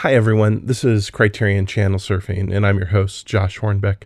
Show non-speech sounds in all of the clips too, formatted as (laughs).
Hi, everyone. This is Criterion Channel Surfing, and I'm your host, Josh Hornbeck.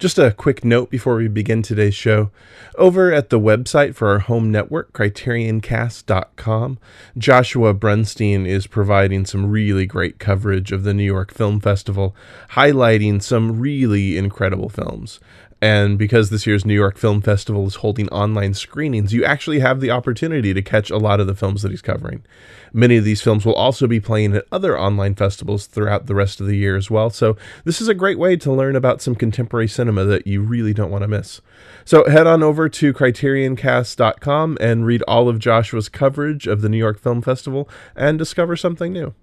Just a quick note before we begin today's show. Over at the website for our home network, CriterionCast.com, Joshua Brunstein is providing some really great coverage of the New York Film Festival, highlighting some really incredible films. And because this year's New York Film Festival is holding online screenings, you actually have the opportunity to catch a lot of the films that he's covering. Many of these films will also be playing at other online festivals throughout the rest of the year as well. So, this is a great way to learn about some contemporary cinema that you really don't want to miss. So, head on over to CriterionCast.com and read all of Joshua's coverage of the New York Film Festival and discover something new.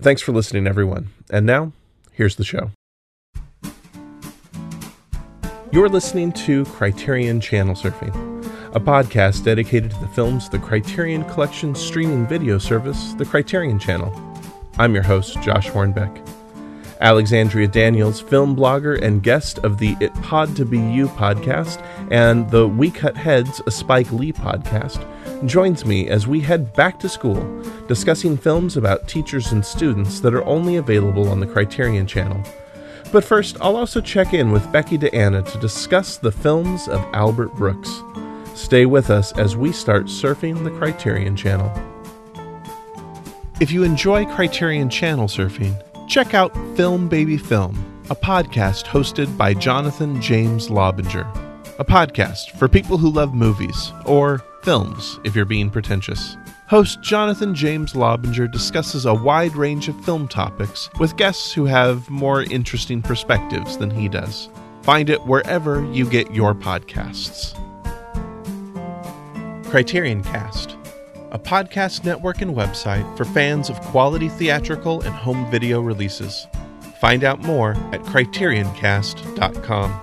Thanks for listening, everyone. And now, here's the show. You're listening to Criterion Channel Surfing, a podcast dedicated to the films the Criterion Collection streaming video service, the Criterion Channel. I'm your host, Josh Hornbeck. Alexandria Daniels, film blogger and guest of the It Pod to Be You podcast and the We Cut Heads, a Spike Lee podcast, joins me as we head back to school, discussing films about teachers and students that are only available on the Criterion Channel. But first, I'll also check in with Becky DeAnna to discuss the films of Albert Brooks. Stay with us as we start surfing the Criterion Channel. If you enjoy Criterion Channel surfing, check out Film Baby Film, a podcast hosted by Jonathan James Lobinger. A podcast for people who love movies, or films if you're being pretentious. Host Jonathan James Lobinger discusses a wide range of film topics with guests who have more interesting perspectives than he does. Find it wherever you get your podcasts. Criterion Cast, a podcast network and website for fans of quality theatrical and home video releases. Find out more at CriterionCast.com.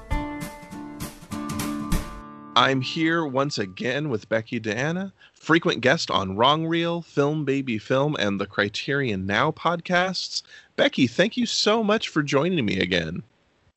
I'm here once again with Becky DeAnna, frequent guest on Wrong Reel, Film Baby Film, and the Criterion Now podcasts. Becky, thank you so much for joining me again.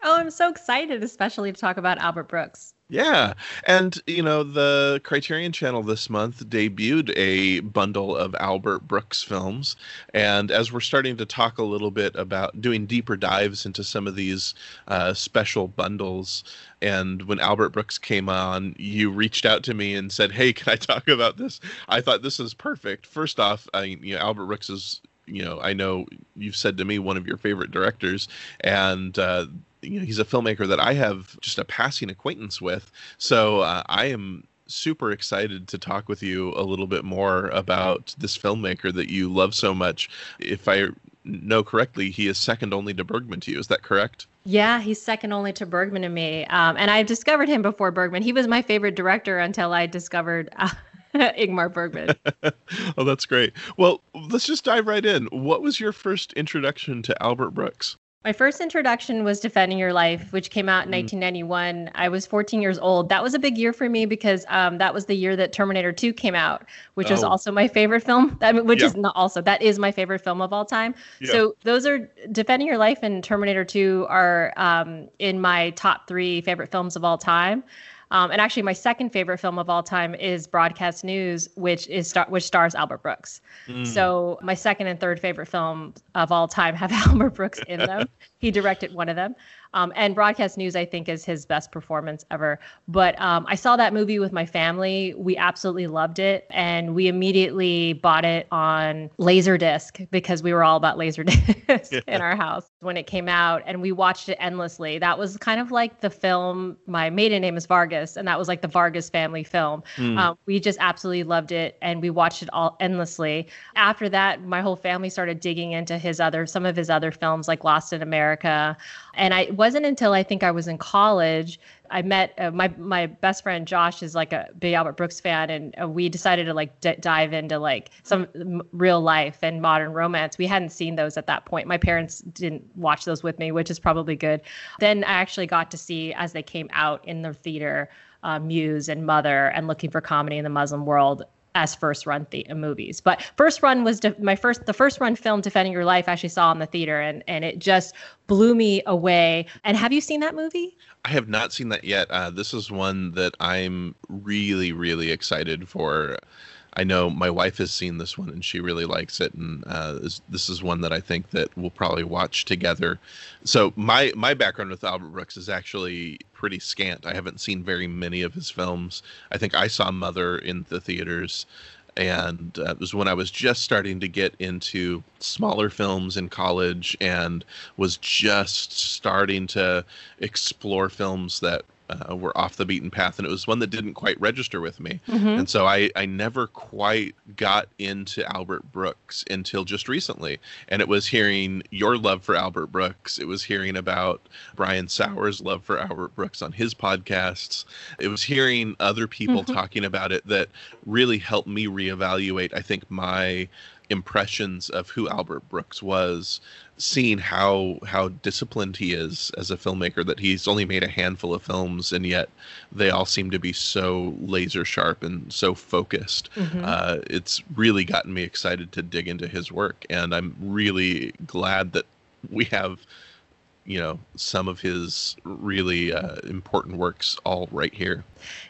Oh, I'm so excited, especially to talk about Albert Brooks. Yeah. And, you know, the Criterion Channel this month debuted a bundle of Albert Brooks films. And as we're starting to talk a little bit about doing deeper dives into some of these uh, special bundles, and when Albert Brooks came on, you reached out to me and said, Hey, can I talk about this? I thought this is perfect. First off, I, you know, Albert Brooks is you know, I know you've said to me one of your favorite directors, and uh, you know, he's a filmmaker that I have just a passing acquaintance with. So uh, I am super excited to talk with you a little bit more about this filmmaker that you love so much. If I know correctly, he is second only to Bergman to you. Is that correct? Yeah, he's second only to Bergman and me. Um, and I discovered him before Bergman. He was my favorite director until I discovered. Uh, (laughs) Ingmar Bergman. (laughs) oh, that's great. Well, let's just dive right in. What was your first introduction to Albert Brooks? My first introduction was Defending Your Life, which came out in mm. 1991. I was 14 years old. That was a big year for me because um, that was the year that Terminator 2 came out, which oh. is also my favorite film. (laughs) I mean, which yeah. is not also that is my favorite film of all time. Yeah. So those are Defending Your Life and Terminator 2 are um, in my top three favorite films of all time. Um, and actually, my second favorite film of all time is Broadcast News, which is star- which stars Albert Brooks. Mm. So my second and third favorite film of all time have (laughs) Albert Brooks in them. (laughs) he directed one of them. Um, and Broadcast News, I think, is his best performance ever. But um, I saw that movie with my family. We absolutely loved it. And we immediately bought it on Laserdisc because we were all about Laserdisc (laughs) in our house when it came out. And we watched it endlessly. That was kind of like the film, my maiden name is Vargas, and that was like the Vargas family film. Mm. Um, we just absolutely loved it. And we watched it all endlessly. After that, my whole family started digging into his other, some of his other films like Lost in America. And I wasn't until I think I was in college I met uh, my my best friend Josh is like a big Albert Brooks fan, and uh, we decided to like d- dive into like some real life and modern romance. We hadn't seen those at that point. My parents didn't watch those with me, which is probably good. Then I actually got to see as they came out in the theater. Uh, Muse and Mother and Looking for Comedy in the Muslim World as first run the- movies. But first run was de- my first the first run film Defending Your Life I actually saw in the theater and and it just blew me away. And have you seen that movie? I have not seen that yet. Uh, this is one that I'm really really excited for. I know my wife has seen this one and she really likes it, and uh, this, this is one that I think that we'll probably watch together. So my my background with Albert Brooks is actually pretty scant. I haven't seen very many of his films. I think I saw Mother in the theaters and uh, it was when I was just starting to get into smaller films in college and was just starting to explore films that uh, were off the beaten path, and it was one that didn't quite register with me. Mm-hmm. And so I, I never quite got into Albert Brooks until just recently. And it was hearing your love for Albert Brooks. It was hearing about Brian Saur's love for Albert Brooks on his podcasts. It was hearing other people mm-hmm. talking about it that really helped me reevaluate, I think, my impressions of who Albert Brooks was, seeing how how disciplined he is as a filmmaker that he's only made a handful of films and yet they all seem to be so laser sharp and so focused. Mm-hmm. Uh, it's really gotten me excited to dig into his work, and I'm really glad that we have you know some of his really uh, important works all right here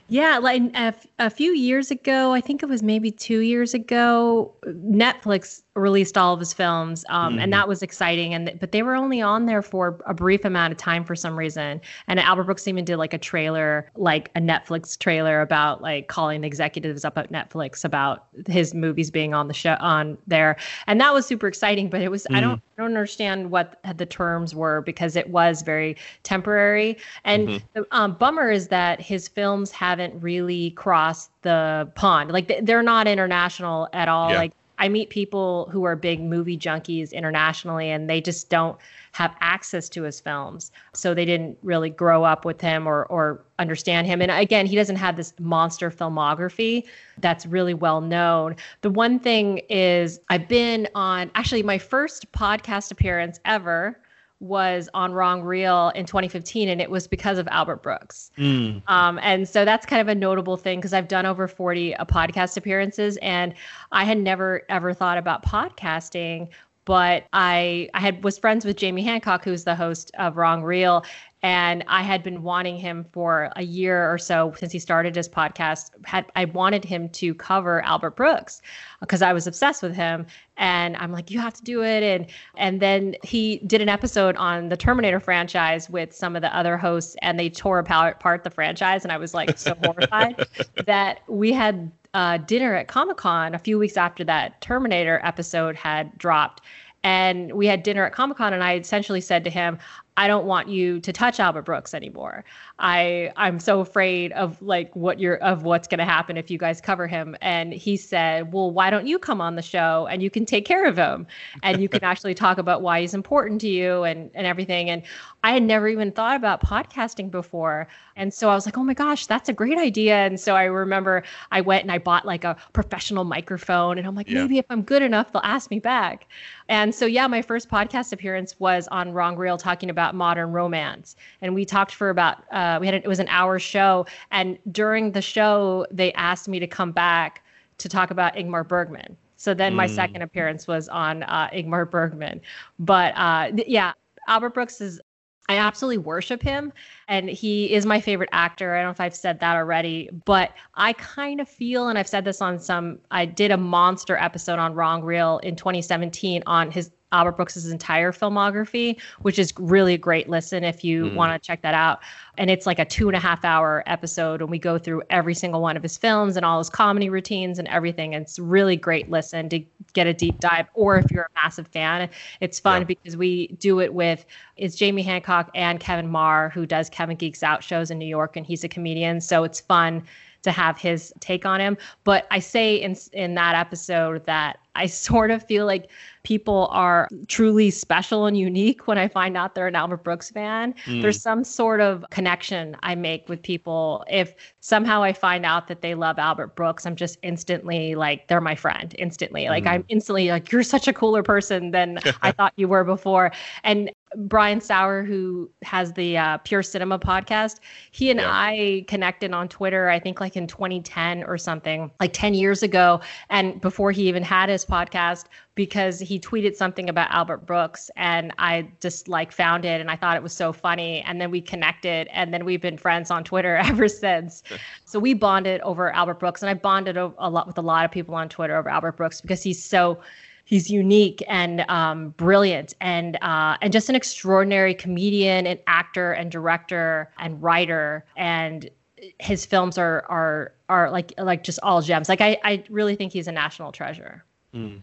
yeah, like a, a few years ago, I think it was maybe two years ago, Netflix released all of his films, um, mm-hmm. and that was exciting. And but they were only on there for a brief amount of time for some reason. And Albert Brooks even did like a trailer, like a Netflix trailer about like calling the executives up at Netflix about his movies being on the show on there, and that was super exciting. But it was mm-hmm. I don't I don't understand what the terms were because it was very temporary. And mm-hmm. the um, bummer is that his films have haven't really crossed the pond. Like they're not international at all. Yeah. Like I meet people who are big movie junkies internationally and they just don't have access to his films. So they didn't really grow up with him or or understand him. And again, he doesn't have this monster filmography that's really well known. The one thing is I've been on actually my first podcast appearance ever was on Wrong Reel in 2015, and it was because of Albert Brooks. Mm. Um, and so that's kind of a notable thing because I've done over 40 uh, podcast appearances, and I had never ever thought about podcasting. But I I had was friends with Jamie Hancock, who's the host of Wrong Reel, and I had been wanting him for a year or so since he started his podcast. Had I wanted him to cover Albert Brooks because I was obsessed with him, and I'm like, you have to do it. And and then he did an episode on the Terminator franchise with some of the other hosts, and they tore apart the franchise, and I was like so horrified (laughs) that we had uh, dinner at Comic Con a few weeks after that Terminator episode had dropped. And we had dinner at Comic Con, and I essentially said to him, I don't want you to touch Albert Brooks anymore. I I'm so afraid of like what you're of what's going to happen if you guys cover him. And he said, "Well, why don't you come on the show and you can take care of him and you can (laughs) actually talk about why he's important to you and and everything." And I had never even thought about podcasting before. And so I was like, "Oh my gosh, that's a great idea." And so I remember I went and I bought like a professional microphone and I'm like, yeah. "Maybe if I'm good enough, they'll ask me back." And so yeah, my first podcast appearance was on Wrong Reel talking about modern romance. And we talked for about uh, we had it was an hour show, and during the show they asked me to come back to talk about Ingmar Bergman. So then my mm. second appearance was on uh, Ingmar Bergman. But uh, th- yeah, Albert Brooks is I absolutely worship him and he is my favorite actor. I don't know if I've said that already, but I kind of feel, and I've said this on some, I did a monster episode on Wrong Reel in 2017 on his Albert Brooks's entire filmography, which is really a great listen if you mm. want to check that out. And it's like a two and a half hour episode, and we go through every single one of his films and all his comedy routines and everything. And it's really great listen to get a deep dive. Or if you're a massive fan, it's fun yeah. because we do it with it's Jamie Hancock and Kevin Maher, who does Kevin Geeks Out shows in New York, and he's a comedian. So it's fun to have his take on him. But I say in in that episode that I (laughs) sort of feel like people are truly special and unique when I find out they're an Albert Brooks fan. Mm. There's some sort of connection I make with people. If somehow I find out that they love Albert Brooks, I'm just instantly like, they're my friend, instantly. Like, mm. I'm instantly like, you're such a cooler person than (laughs) I thought you were before. And Brian Saur, who has the uh, Pure Cinema podcast, he and yeah. I connected on Twitter, I think like in 2010 or something, like 10 years ago. And before he even had his podcast because he tweeted something about Albert Brooks and I just like found it and I thought it was so funny and then we connected and then we've been friends on Twitter (laughs) ever since. so we bonded over Albert Brooks and I bonded a lot with a lot of people on Twitter over Albert Brooks because he's so he's unique and um, brilliant and uh, and just an extraordinary comedian and actor and director and writer. And his films are are are like like just all gems. Like i i really think he's a national treasure. Mm.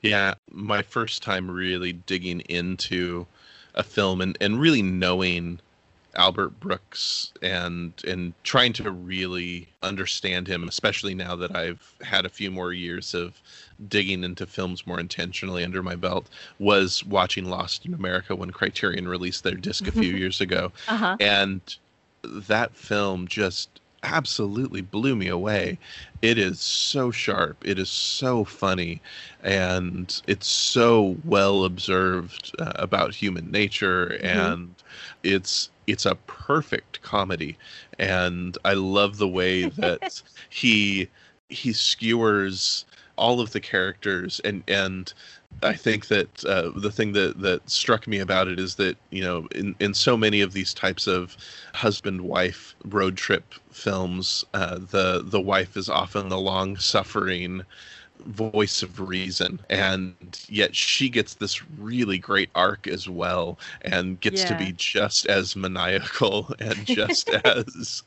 yeah. My first time really digging into a film and and really knowing Albert Brooks and and trying to really understand him, especially now that I've had a few more years of digging into films more intentionally under my belt, was watching Lost in America when Criterion released their disc a few (laughs) years ago, uh-huh. and that film just absolutely blew me away. It is so sharp. It is so funny, and it's so well observed uh, about human nature, mm-hmm. and it's it's a perfect comedy. And I love the way (laughs) that he he skewers all of the characters and and I think that uh, the thing that, that struck me about it is that you know in, in so many of these types of husband wife road trip films, uh, the the wife is often the long suffering voice of reason and yet she gets this really great arc as well and gets yeah. to be just as maniacal (laughs) and just (laughs) as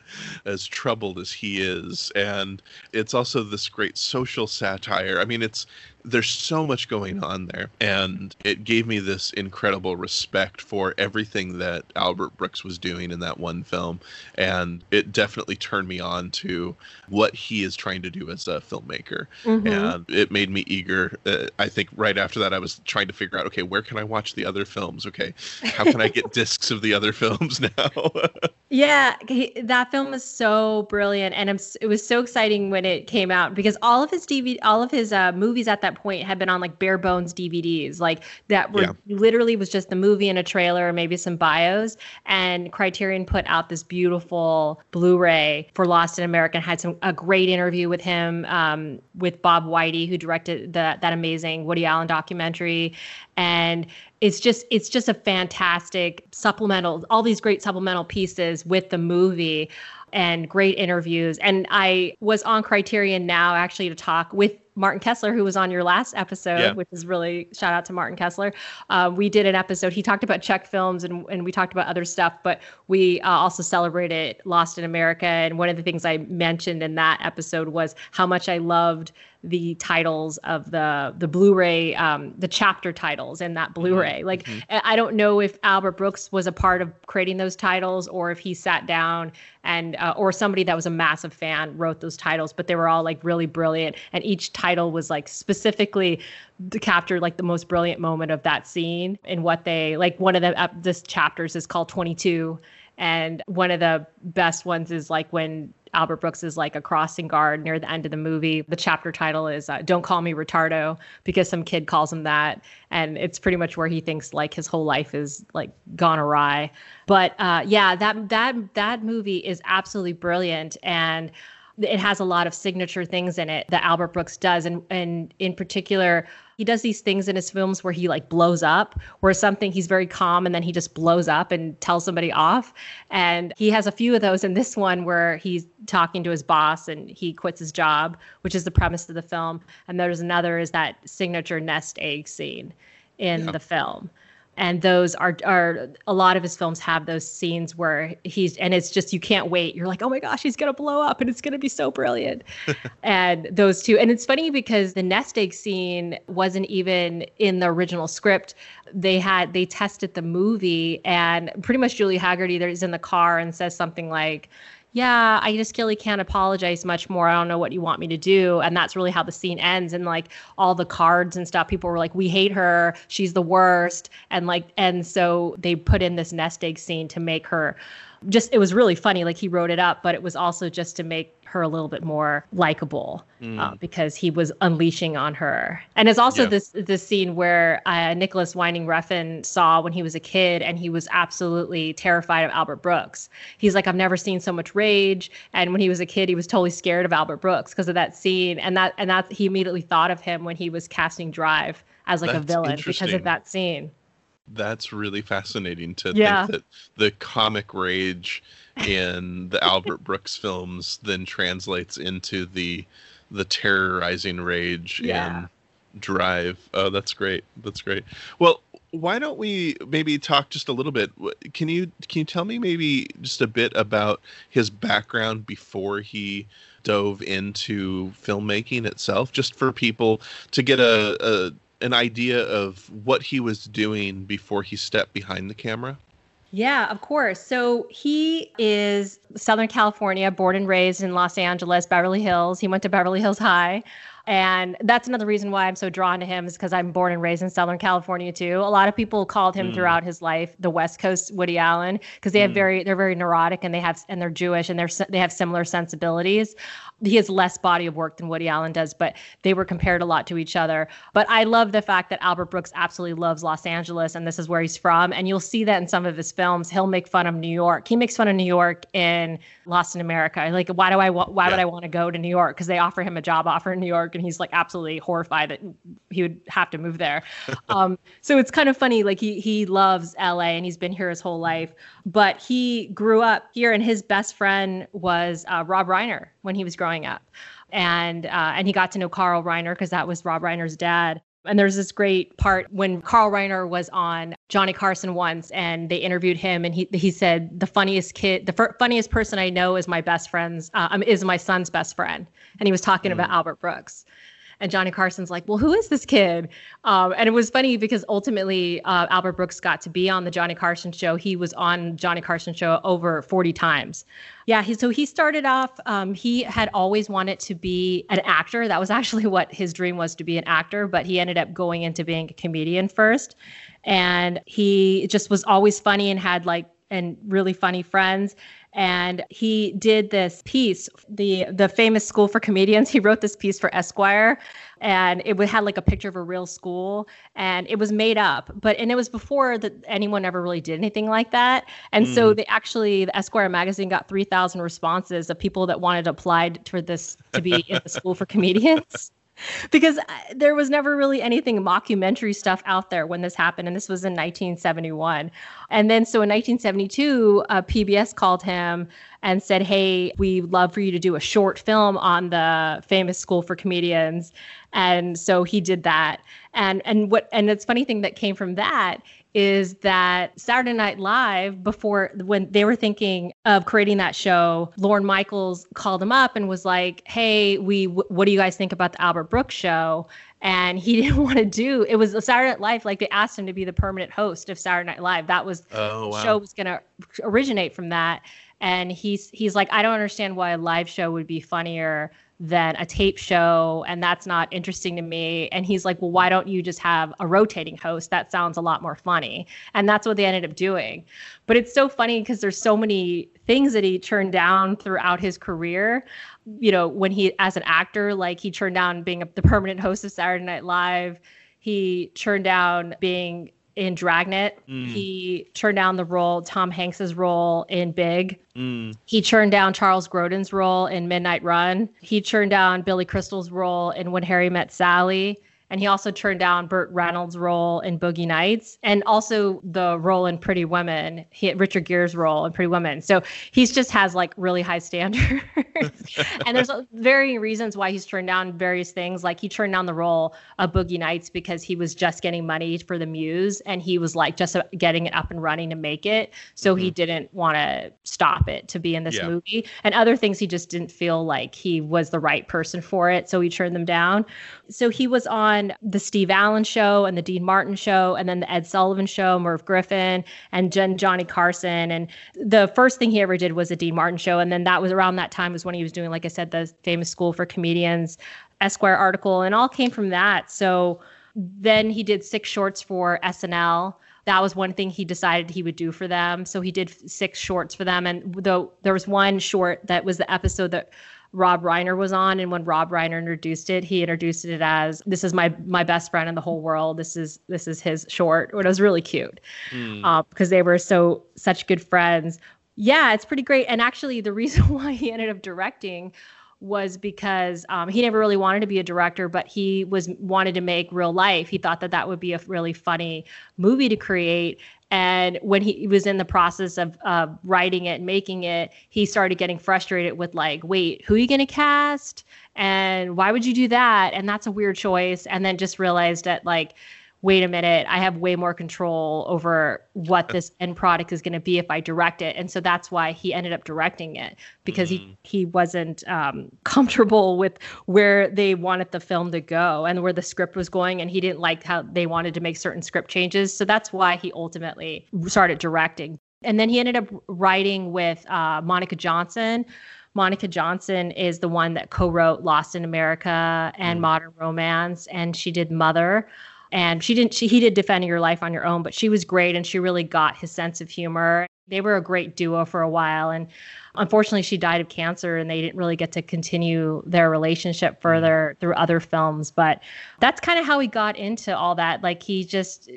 as troubled as he is and it's also this great social satire i mean it's there's so much going on there and it gave me this incredible respect for everything that albert brooks was doing in that one film and it definitely turned me on to what he is trying to do as a filmmaker. Mm-hmm. and it made me eager uh, i think right after that i was trying to figure out okay where can i watch the other films? Okay how can i get (laughs) discs of the other films now? (laughs) Yeah that film is so brilliant and it was so exciting when it came out because all of his dvd all of his uh, movies at that point had been on like bare bones DVDs, like that were yeah. literally was just the movie and a trailer, maybe some bios. And Criterion put out this beautiful Blu-ray for Lost in America. And had some a great interview with him, um, with Bob Weide, who directed the, that amazing Woody Allen documentary, and it's just it's just a fantastic supplemental all these great supplemental pieces with the movie and great interviews. And I was on Criterion now actually to talk with Martin Kessler, who was on your last episode, yeah. which is really shout out to Martin Kessler. Uh, we did an episode. He talked about Czech films and, and we talked about other stuff, but we uh, also celebrated Lost in America. And one of the things I mentioned in that episode was how much I loved the titles of the the Blu-ray, um, the chapter titles in that mm-hmm. Blu-ray. Like, mm-hmm. I don't know if Albert Brooks was a part of creating those titles or if he sat down and uh, or somebody that was a massive fan wrote those titles, but they were all like really brilliant, and each title was like specifically to capture like the most brilliant moment of that scene and what they like. One of the uh, this chapters is called 22 and one of the best ones is like when Albert Brooks is like a crossing guard near the end of the movie. The chapter title is uh, "Don't Call Me Retardo" because some kid calls him that, and it's pretty much where he thinks like his whole life is like gone awry. But uh, yeah, that that that movie is absolutely brilliant, and it has a lot of signature things in it that Albert Brooks does, and and in particular he does these things in his films where he like blows up, where something he's very calm and then he just blows up and tells somebody off. And he has a few of those in this one where he's talking to his boss and he quits his job, which is the premise of the film. And there's another is that signature nest egg scene in yeah. the film and those are are a lot of his films have those scenes where he's and it's just you can't wait. You're like oh my gosh he's gonna blow up and it's gonna be so brilliant. (laughs) And those two and it's funny because the nest egg scene wasn't even in the original script. They had they tested the movie and pretty much julie hagerty is in the car and says something like yeah, I just really can't apologize much more. I don't know what you want me to do. And that's really how the scene ends. And like all the cards and stuff, people were like, we hate her. She's the worst. And like, and so they put in this nest egg scene to make her just, it was really funny. Like he wrote it up, but it was also just to make her a little bit more likable mm. uh, because he was unleashing on her. And it's also yeah. this this scene where uh, Nicolas Winding Refn saw when he was a kid, and he was absolutely terrified of Albert Brooks. He's like, I've never seen so much rage. And when he was a kid, he was totally scared of Albert Brooks because of that scene. And that and that he immediately thought of him when he was casting Drive as like That's a villain because of that scene. That's really fascinating to yeah. think that the comic rage in the Albert Brooks films then translates into the the terrorizing rage yeah. in Drive. Oh, that's great. That's great. Well, why don't we maybe talk just a little bit? Can you can you tell me maybe just a bit about his background before he dove into filmmaking itself, just for people to get a, a an idea of what he was doing before he stepped behind the camera? Yeah, of course. So he is Southern California, born and raised in Los Angeles, Beverly Hills. He went to Beverly Hills High. And that's another reason why I'm so drawn to him is because I'm born and raised in Southern California too. A lot of people called him mm. throughout his life the West Coast Woody Allen because they have mm. very they're very neurotic and they have and they're Jewish and they're they have similar sensibilities he has less body of work than Woody Allen does, but they were compared a lot to each other. But I love the fact that Albert Brooks absolutely loves Los Angeles and this is where he's from. And you'll see that in some of his films. He'll make fun of New York. He makes fun of New York in Lost in America. Like, why do I why yeah. would I want to go to New York? Because they offer him a job offer in New York, and he's like absolutely horrified that he would have to move there. (laughs) um, so it's kind of funny. Like he he loves LA and he's been here his whole life, but he grew up here, and his best friend was uh, Rob Reiner when he was growing up, and uh, and he got to know Carl Reiner because that was Rob Reiner's dad. And there's this great part when Carl Reiner was on Johnny Carson once, and they interviewed him, and he he said the funniest kid, the f- funniest person I know is my best friend's, uh, um, is my son's best friend, and he was talking mm. about Albert Brooks. And Johnny Carson's like, well, who is this kid? Um, and it was funny because ultimately uh, Albert Brooks got to be on the Johnny Carson show. He was on Johnny Carson show over 40 times. Yeah, he, so he started off, um, he had always wanted to be an actor. That was (laughs) actually what his dream was to be an actor, but he ended up going into being a comedian first. And he just was always funny and had like and really funny friends and he did this piece the the famous school for comedians. (laughs) He wrote this piece for esquire and it had like a picture of a real school and it was made up but and it was before that anyone ever really did anything like that. And mm. so they actually the esquire magazine got 3000 responses of people that wanted to apply for this to be in the school for comedians (laughs) (laughs) because there was never really anything mockumentary stuff out there when this happened and this was in 1971 and then so in 1972 uh, pbs called him and said hey we'd love for you to do a short film on the famous school for comedians and so he did that and and what and it's funny thing that came from that is that Saturday Night Live, before when they were thinking of creating that show, Lorne Michaels called him up and was like, "Hey, we, w- what do you guys think about the Albert Brooks show?" And he (laughs) didn't want to do. It was Saturday Night Live, like they asked him to be the permanent host of Saturday Night Live. That was oh, wow. show was going to originate from that. And he's he's like, I don't understand why a live show would be funnier than a tape show and that's not interesting to me. And he's like well why don't you just have a rotating host? That sounds a lot more funny. And that's what they ended up doing. But it's so funny because there's so many things that he turned down throughout his career. You know when he as an actor like he turned down being a, the permanent host of saturday night live. He turned down being in Dragnet. Mm. He turned down the role, Tom Hanks's role in Big. Mm. He turned down Charles Grodin's role in Midnight Run. He turned down Billy Crystal's role in When Harry Met Sally and he also turned down Burt Reynolds' role in Boogie Nights, and also the role in Pretty Women. He Richard Gere's role in Pretty Women. So he's just has like really high standards, (laughs) and there's varying reasons why he's turned down various things. Like he turned down the role of Boogie Nights because he was just getting money for the Muse, and he was like just getting it up and running to make it. So mm-hmm. he didn't want to stop it to be in this yeah. movie, and other things he just didn't feel like he was the right person for it. So he turned them down. So he was on the Steve Allen show and the Dean Martin show, and then the Ed Sullivan show, Merv Griffin, and Jen Johnny Carson. And the first thing he ever did was a Dean Martin show. And then that was around that time was when he was doing, like I said, the famous School for Comedians Esquire article, and all came from that. So then he did six shorts for SNL that was one thing he decided he would do for them. So he did six shorts for them. And though there was one short that was the episode that Rob Reiner was on, and when Rob Reiner introduced it, he introduced it as "This is my my best friend in the whole world. This is this is his short." It was really cute mm. uh, because they were so such good friends. Yeah, it's pretty great. And actually, the (laughs) reason why he ended up directing was because um, he never really wanted to be a director, but he was wanted to make real life. He thought that that would be a really funny movie to create. And when he was in the process of uh, writing it and making it, he started getting frustrated with like, wait, who are you to cast? And why would you do that? And that's a weird choice. And then just realized that like wait a minute, I have way more control over what this end product is going to be if I direct it. And so that's why he ended up directing it because mm-hmm. he, he wasn't um, (laughs) comfortable with where they wanted the film to go and where the script was going. And he didn't like how they wanted to make certain script changes. So that's why he ultimately started directing. And then he ended up writing with uh, Monica Johnson. Monica Johnson is the one that co wrote Lost in America and mm. Modern Romance, and she did Mother and she didn't she he did defending your life on your own but she was great and she really got his sense of humor they were a great duo for a while and unfortunately she died of cancer and they didn't really get to continue their relationship mm-hmm. further through other films but that's kind of how he got into all that like he just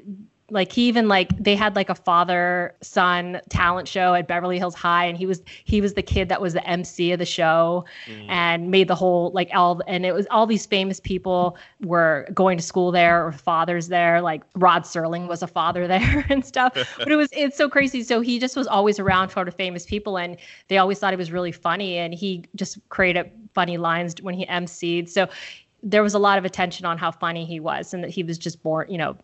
like he even like they had like a father son talent show at Beverly Hills High and he was he was the kid that was the MC of the show mm. and made the whole like all and it was all these famous people were going to school there or fathers there like Rod Serling was a father (laughs) there and stuff. (laughs) But it was it's so crazy. So he just was always around sort of famous people and they always thought he was really funny and he just created funny lines when he MC'd so there was a lot of attention on how funny he was and that he was just born you know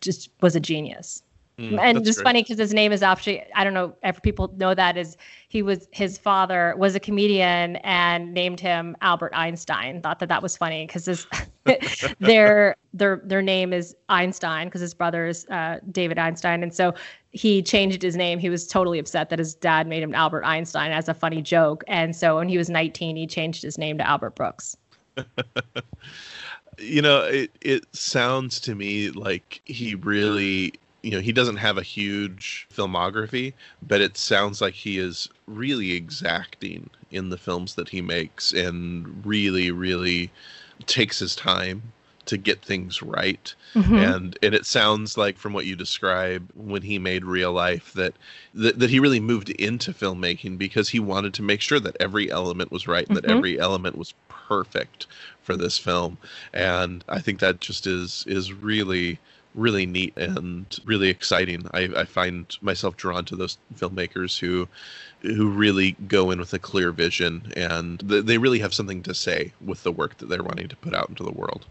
just was a genius. Mm, and it's funny because his name is actually I don't know if people know that is he was his father was a comedian and named him Albert Einstein. Thought that that was funny because his (laughs) (laughs) their their their name is Einstein because his brother is uh, David Einstein, and so he changed his name. He was totally upset that his dad made him Albert Einstein as a funny joke, and so when he was 19, he changed his name to Albert Brooks. (laughs) you know, it it sounds to me like he really you know he doesn't have a huge filmography but it sounds like he is really exacting in the films that he makes and really really takes his time to get things right mm-hmm. and and it sounds like from what you describe when he made real life that, that that he really moved into filmmaking because he wanted to make sure that every element was right and mm-hmm. that every element was perfect for this film and i think that just is is really really neat and really exciting i, I find myself drawn to those filmmakers who who really go in with a clear vision and th- they really have something to say with the work that they're wanting to put out into the world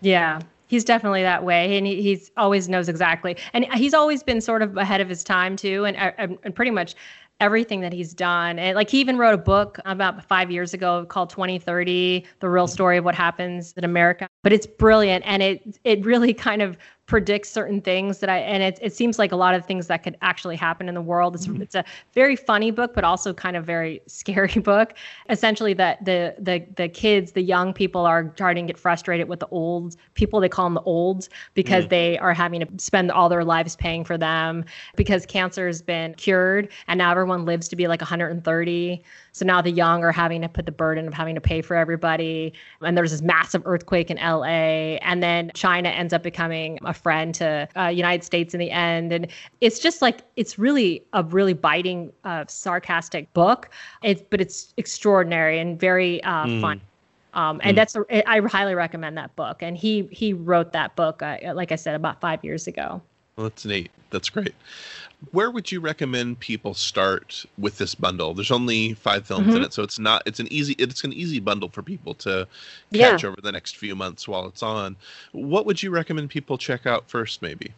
yeah he's definitely that way and he, he's always knows exactly and he's always been sort of ahead of his time too and, uh, and, and pretty much everything that he's done. And like he even wrote a book about five years ago called 2030, the real mm. story of what happens in America. But it's brilliant and it it really kind of predicts certain things that I and it it seems like a lot of things that could actually happen in the world. It's mm-hmm. it's a very funny book, but also kind of very (laughs) scary book. Essentially, that the the the kids, the young people, are starting to get frustrated with the old people. They call them the olds because mm-hmm. they are having to spend all their lives paying for them because cancer has been cured and now everyone lives to be like 130. So now the young are having to put the burden of having to pay for everybody. And there's this massive earthquake in LA. And then China ends up becoming a friend to uh, United States in the end. And it's just like, it's really a really biting, uh, sarcastic book. It's, but it's extraordinary and very uh, mm. fun. Um, and mm. that's a, I highly recommend that book. And he he wrote that book, uh, like I said, about five years ago. Well, that's neat. That's great. Where would you recommend people start with this bundle? There's only five films mm-hmm. in it, so it's not it's an easy it's an easy bundle for people to catch yeah. over the next few months while it's on. What would you recommend people check out first, maybe?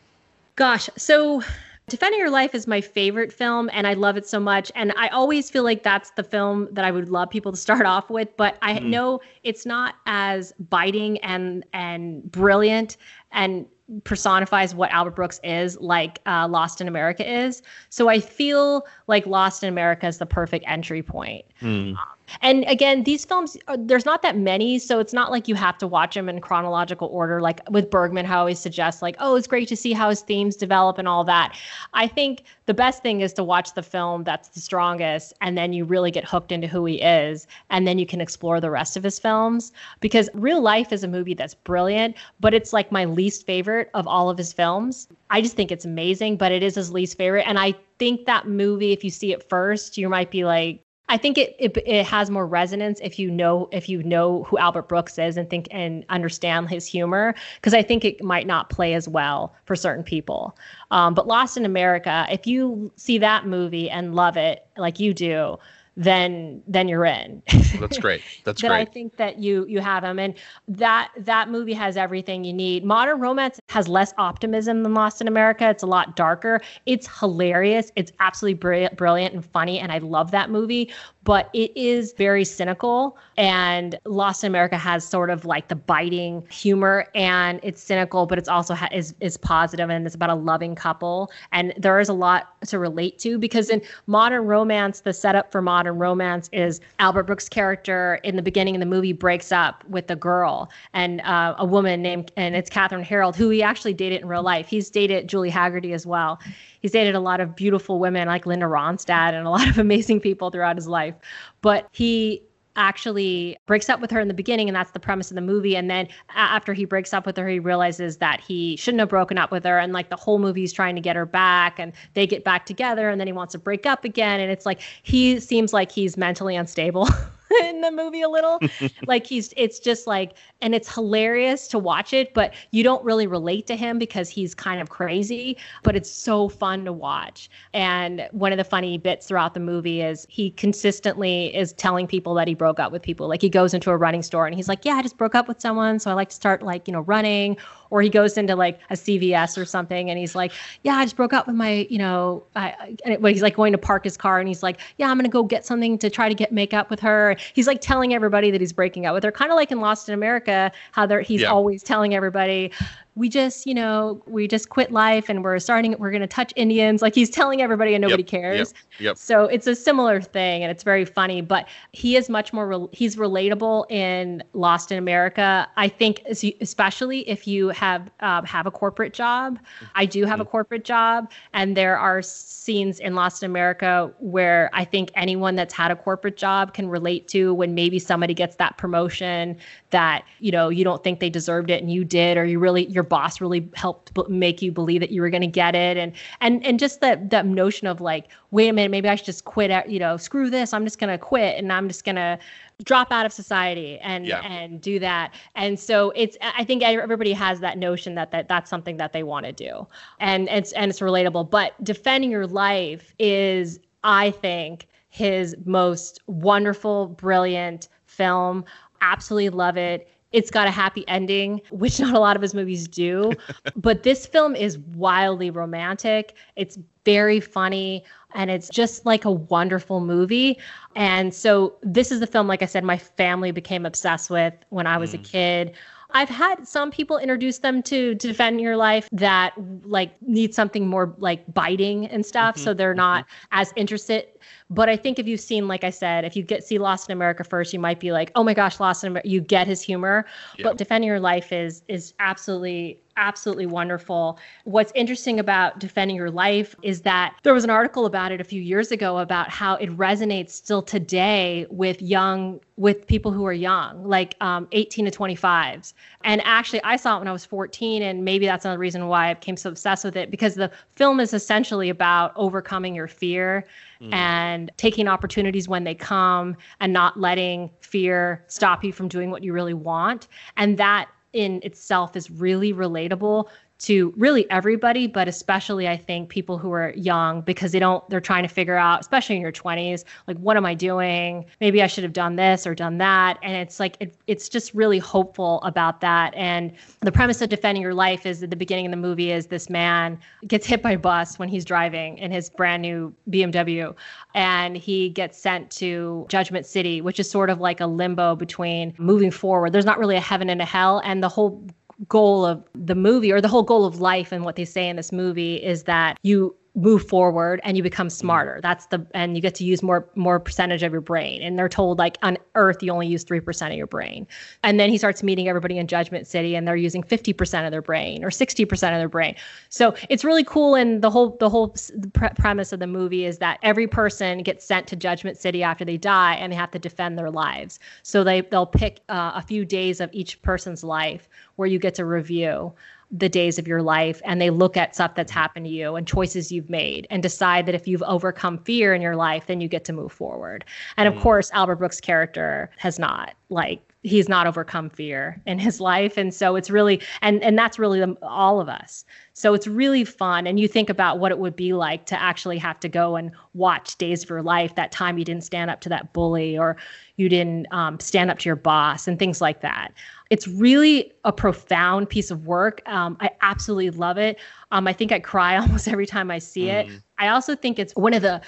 Gosh, so Defending Your Life is my favorite film, and I love it so much. And I always feel like that's the film that I would love people to start off with. But I mm. know it's not as biting and and brilliant and personifies what Albert Brooks is, like uh, Lost in America is. So I feel like Lost in America is the perfect entry point. Mm. Um, And again, these films, uh, there's not that many, so it's not like you have to watch them in chronological order. Like with Bergman, how I always suggest, like, oh, it's great to see how his themes develop and all that. I think the best thing is to watch the film that's the strongest, and then you really get hooked into who he is, and then you can explore the rest of his films. Because Real Life is a movie that's brilliant, but it's like my least favorite of all of his films. I just think it's amazing, but it is his least favorite. And I think that movie, if you see it first, you might be like, I think it, it it has more resonance if you know if you know who Albert Brooks is and think and understand his humor because I think it might not play as well for certain people. Um, but Lost in America, if you see that movie and love it like you do, then then you're in. That's great. (laughs) That's that great. I think that you you have them, and that that movie has everything you need. Modern Romance has less optimism than Lost in America. It's a lot darker. It's hilarious. It's absolutely brilliant and funny, and I love that movie but it is very cynical. And Lost in America has sort of like the biting humor, and it's cynical, but it's also ha- is is positive, and it's about a loving couple. And there is a lot to relate to because in modern romance, the setup for modern romance is Albert Brooks' character in the beginning of the movie breaks up with a girl and uh, a woman named, and it's Kathryn Harrold, who he actually dated in real life. He's dated Julie Hagerty as well he's dated a lot of beautiful women like Linda Ronstadt and a lot of (laughs) amazing people throughout his life. But he actually breaks up with her in the beginning and that's the premise of the movie. And then after he breaks up with her he realizes that he shouldn't have broken up with her and like the whole movie is trying to get her back and they get back together and then he wants to break up again. And it's like he seems like he's mentally unstable (laughs) (laughs) in the movie a little. (laughs) like he's it's just like and it's hilarious to watch it, but you don't really relate to him because he's kind of crazy, but it's so fun to watch. And one of the funny bits throughout the movie is he consistently is telling people that he broke up with people. Like he goes into a running store and he's like, "Yeah, I just broke up with someone, so I like to start like, you know, running." Or he goes into like a CVS or something and he's like, "Yeah, I just broke up with my, you know, I, and he's like going to park his car and he's like, "Yeah, I'm going to go get something to try to get make up with her." He's like telling everybody that he's breaking up with her, kind of like in Lost in America, how they're he's yeah. always telling everybody, we just, you know, we just quit life and we're starting, we're going to touch Indians. Like he's telling everybody and nobody yep, cares. Yep, yep. So it's a similar thing and it's very funny, but he is much more, re- he's relatable in Lost in America. I think, especially if you have, uh, have a corporate job. I do have mm-hmm. a corporate job and there are scenes in Lost in America where I think anyone that's had a corporate job can relate to when maybe somebody gets that promotion that, you know, you don't think they deserved it and you did, or you really, your boss really helped b- make you believe that you were going to get it. And and and just that that notion of like wait a minute maybe i should just quit uh, you know screw this i'm just going to quit and i'm just going to drop out of society and yeah. and do that. And so it's i think everybody has that notion that, that that's something that they want to do. And it's and it's relatable. But defending your life is i think his most wonderful brilliant film. Absolutely love it it's got a happy ending, which not a lot of his movies do. (laughs) but this film is wildly romantic. It's very funny and it's just like a wonderful movie. And so this is the film, like I said, my family became obsessed with when I was mm. a kid. I've had some people introduce them to, defend your life that like need something more like biting and stuff. Mm-hmm. So they're not mm-hmm. as interested. But I think if you've seen, like I said, if you get see Lost in America first, you might be like, oh my gosh, Lost in America. You get his humor. Yeah. But defending your life is is absolutely absolutely wonderful. What's interesting about defending your life is that there was an article about it a few years ago about how it resonates still today with young with people who are young, like um, 18 to 25s. And actually, I saw it when I was 14, and maybe that's another reason why I became so obsessed with it because the film is essentially about overcoming your fear mm. and taking opportunities when they come and not letting fear stop you from doing what you really want. And that in itself is really relatable to really everybody, but especially I think people who are young because they don't, they're trying to figure out, especially in your 20s, like, what am I doing? Maybe I should have done this or done that. And it's like, it, it's just really hopeful about that. And the premise of defending your life is at the beginning of the movie is this man gets hit by a bus when he's driving in his brand new BMW and he gets sent to Judgment City, which is sort of like a limbo between moving forward. There's not really a heaven and a hell. And the whole goal of the movie or the whole goal of life and what they say in this movie is that you move forward and you become smarter. That's the and you get to use more more percentage of your brain. And they're told like on Earth you only use three percent of your brain. And then he starts meeting everybody in Judgment City and they're using fifty percent of their brain or sixty percent of their brain. So it's really cool. And the whole the whole pre- premise of the movie is that every person gets sent to Judgment City after they die and they have to defend their lives. So they they'll pick uh, a few days of each person's life where you get to review the days of your life and they look at stuff that's happened to you and choices you've made and decide that if you've overcome fear in your life then you get to move forward and of mm. course albert brooks character has not like he's not overcome fear in his life. And so it's really and and that's really the, all of us. So it's really fun. And you think about what it would be like to actually have to go and watch days of your life that time you didn't stand up to that bully or you didn't um, stand up to your boss and things like that. It's really a profound piece of work. Um, i absolutely love it. Um, i think i cry (laughs) almost every time i see mm. it i also think it's one of the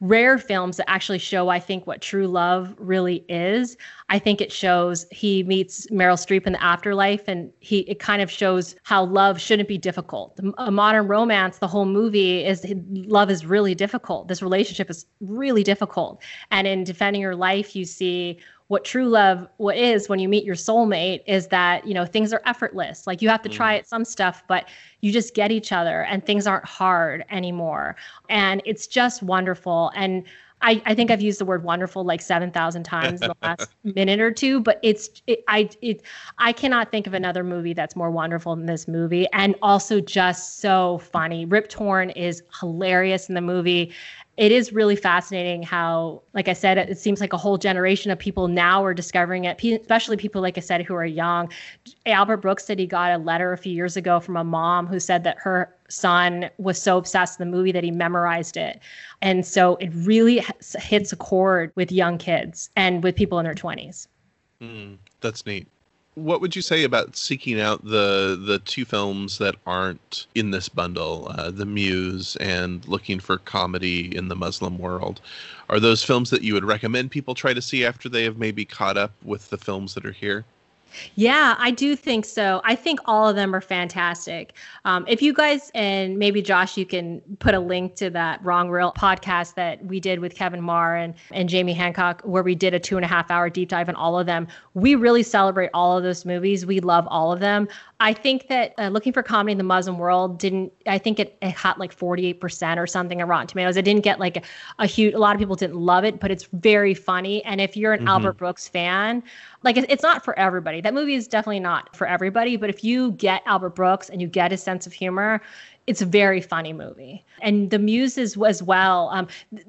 rare films that actually show, I think, what true love really is. I think it shows he meets Meryl Streep in the afterlife, and he it kind of shows how love shouldn't be difficult. A modern romance, the whole movie is love is really difficult. This relationship is really difficult, and in defending your life, you see what true love what is when you meet your soulmate is that you know things are effortless. Like you have to try mm. some stuff but you just get each other and things aren't hard anymore. And it's just wonderful. And I, I think I've used the word wonderful like 7,000 times in the last (laughs) minute or two, but it's, it, I, it, I cannot think of another movie that's more wonderful than this movie. And also just so funny. Rip Torn is hilarious in the movie it is really fascinating how, like I said, it, seems like a whole generation of people now are discovering it, especially people, like I said, who are young. Albert Brooks said he got a letter a few years ago from a mom who said that her son was so obsessed with the movie that he memorized it. And so it really hits a chord with young kids and with people in their 20s. Mm, that's neat what would you say about seeking out the the two films that aren't in this bundle, uh, The Muse and looking for comedy in the Muslim world? Are those films that you would recommend people try to see after they have maybe caught up with the films that are here? Yeah, I do think so. I think all of them are fantastic. Um, if you guys and maybe Josh, you can put a link to that Wrong Reel podcast that we did with Kevin Maher and, and Jamie Hancock, where we did a two and a half hour deep dive on all of them. We really celebrate all of those movies. We love all of them. I think that uh, looking for comedy in the Muslim world didn't. I think it, it had like forty eight percent or something on Rotten Tomatoes. It didn't get like a, a, huge. A lot of people didn't love it, but it's very funny. And if you're an mm-hmm. Albert Brooks fan, like it's not for everybody. That movie is definitely not for everybody. But if you get Albert Brooks and you get his sense of humor, it's a very funny movie and the muse as well um,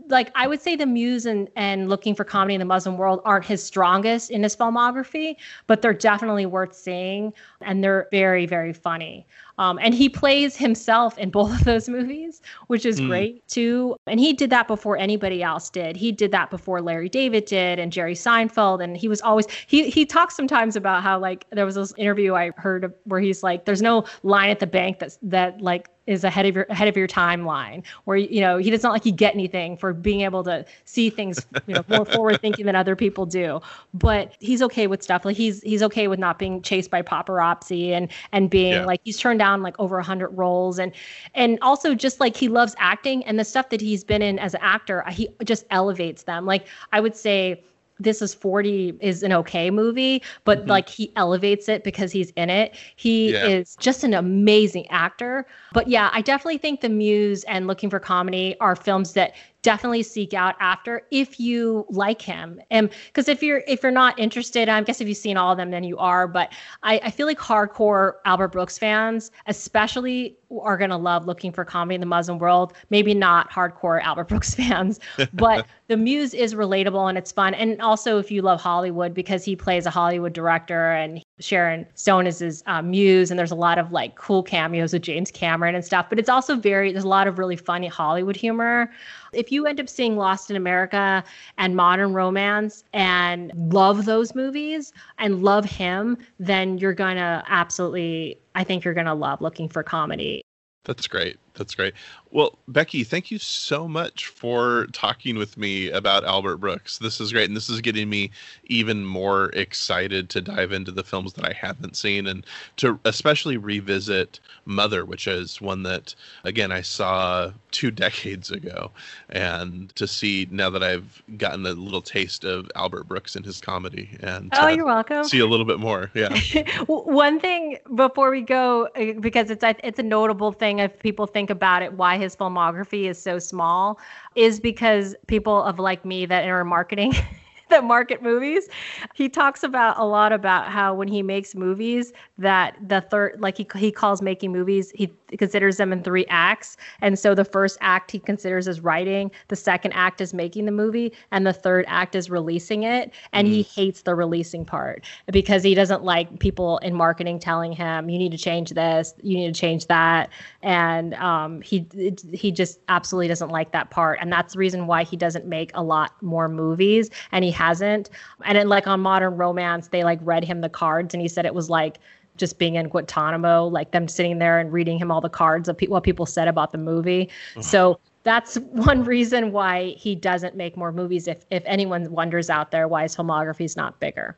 like i would say the muse and, and looking for comedy in the muslim world aren't his strongest in his filmography but they're definitely worth seeing and they're very very funny um, and he plays himself in both of those movies, which is mm. great too. And he did that before anybody else did. He did that before Larry David did and Jerry Seinfeld. And he was always he he talks sometimes about how like there was this interview I heard where he's like, there's no line at the bank that's that like is ahead of your ahead of your timeline where you know he doesn't like you get anything for being able to see things you know more forward thinking than other people do but he's okay with stuff like he's he's okay with not being chased by paparazzi and and being yeah. like he's turned down like over 100 roles and and also just like he loves acting and the stuff that he's been in as an actor he just elevates them like i would say this is 40 is an okay movie, but mm-hmm. like he elevates it because he's in it. He yeah. is just an amazing actor. But yeah, I definitely think The Muse and Looking for Comedy are films that definitely seek out after if you like him and because if you're if you're not interested i guess if you've seen all of them then you are but i, I feel like hardcore albert brooks fans especially are going to love looking for comedy in the muslim world maybe not hardcore albert brooks (laughs) fans but (laughs) the muse is relatable and it's fun and also if you love hollywood because he plays a hollywood director and Sharon Stone is his uh, muse, and there's a lot of like cool cameos with James Cameron and stuff. But it's also very there's a lot of really funny Hollywood humor. If you end up seeing Lost in America and Modern Romance and love those movies and love him, then you're gonna absolutely I think you're gonna love looking for comedy. That's great. That's great. Well, Becky, thank you so much for talking with me about Albert Brooks. This is great, and this is getting me even more excited to dive into the films that I haven't seen, and to especially revisit Mother, which is one that, again, I saw two (laughs) decades ago, and to see now that I've gotten a little taste of Albert Brooks and his comedy, and oh, you're welcome. See a little bit more, yeah. (laughs) one thing before we go, uh, because it's it's a notable thing if people think about it, why his filmography is so small is because people of like me that are in marketing (laughs) that market movies. He talks about a lot about how when he makes movies that the third like he he calls making movies, he considers them in three acts. And so the first act he considers as writing, the second act is making the movie, and the third act is releasing it. And mm. he hates the releasing part because he doesn't like people in marketing telling him you need to change this, you need to change that. And um, he he just absolutely doesn't like that part. And that's the reason why he doesn't make a lot more movies. And he hasn't. And then like on Modern Romance, they like read him the cards and he said it was like just being in Guantanamo, like them sitting there and reading him all the cards of pe- what people said about the movie. So that's one reason why he doesn't make more movies. If if anyone wonders out there why his filmography is not bigger.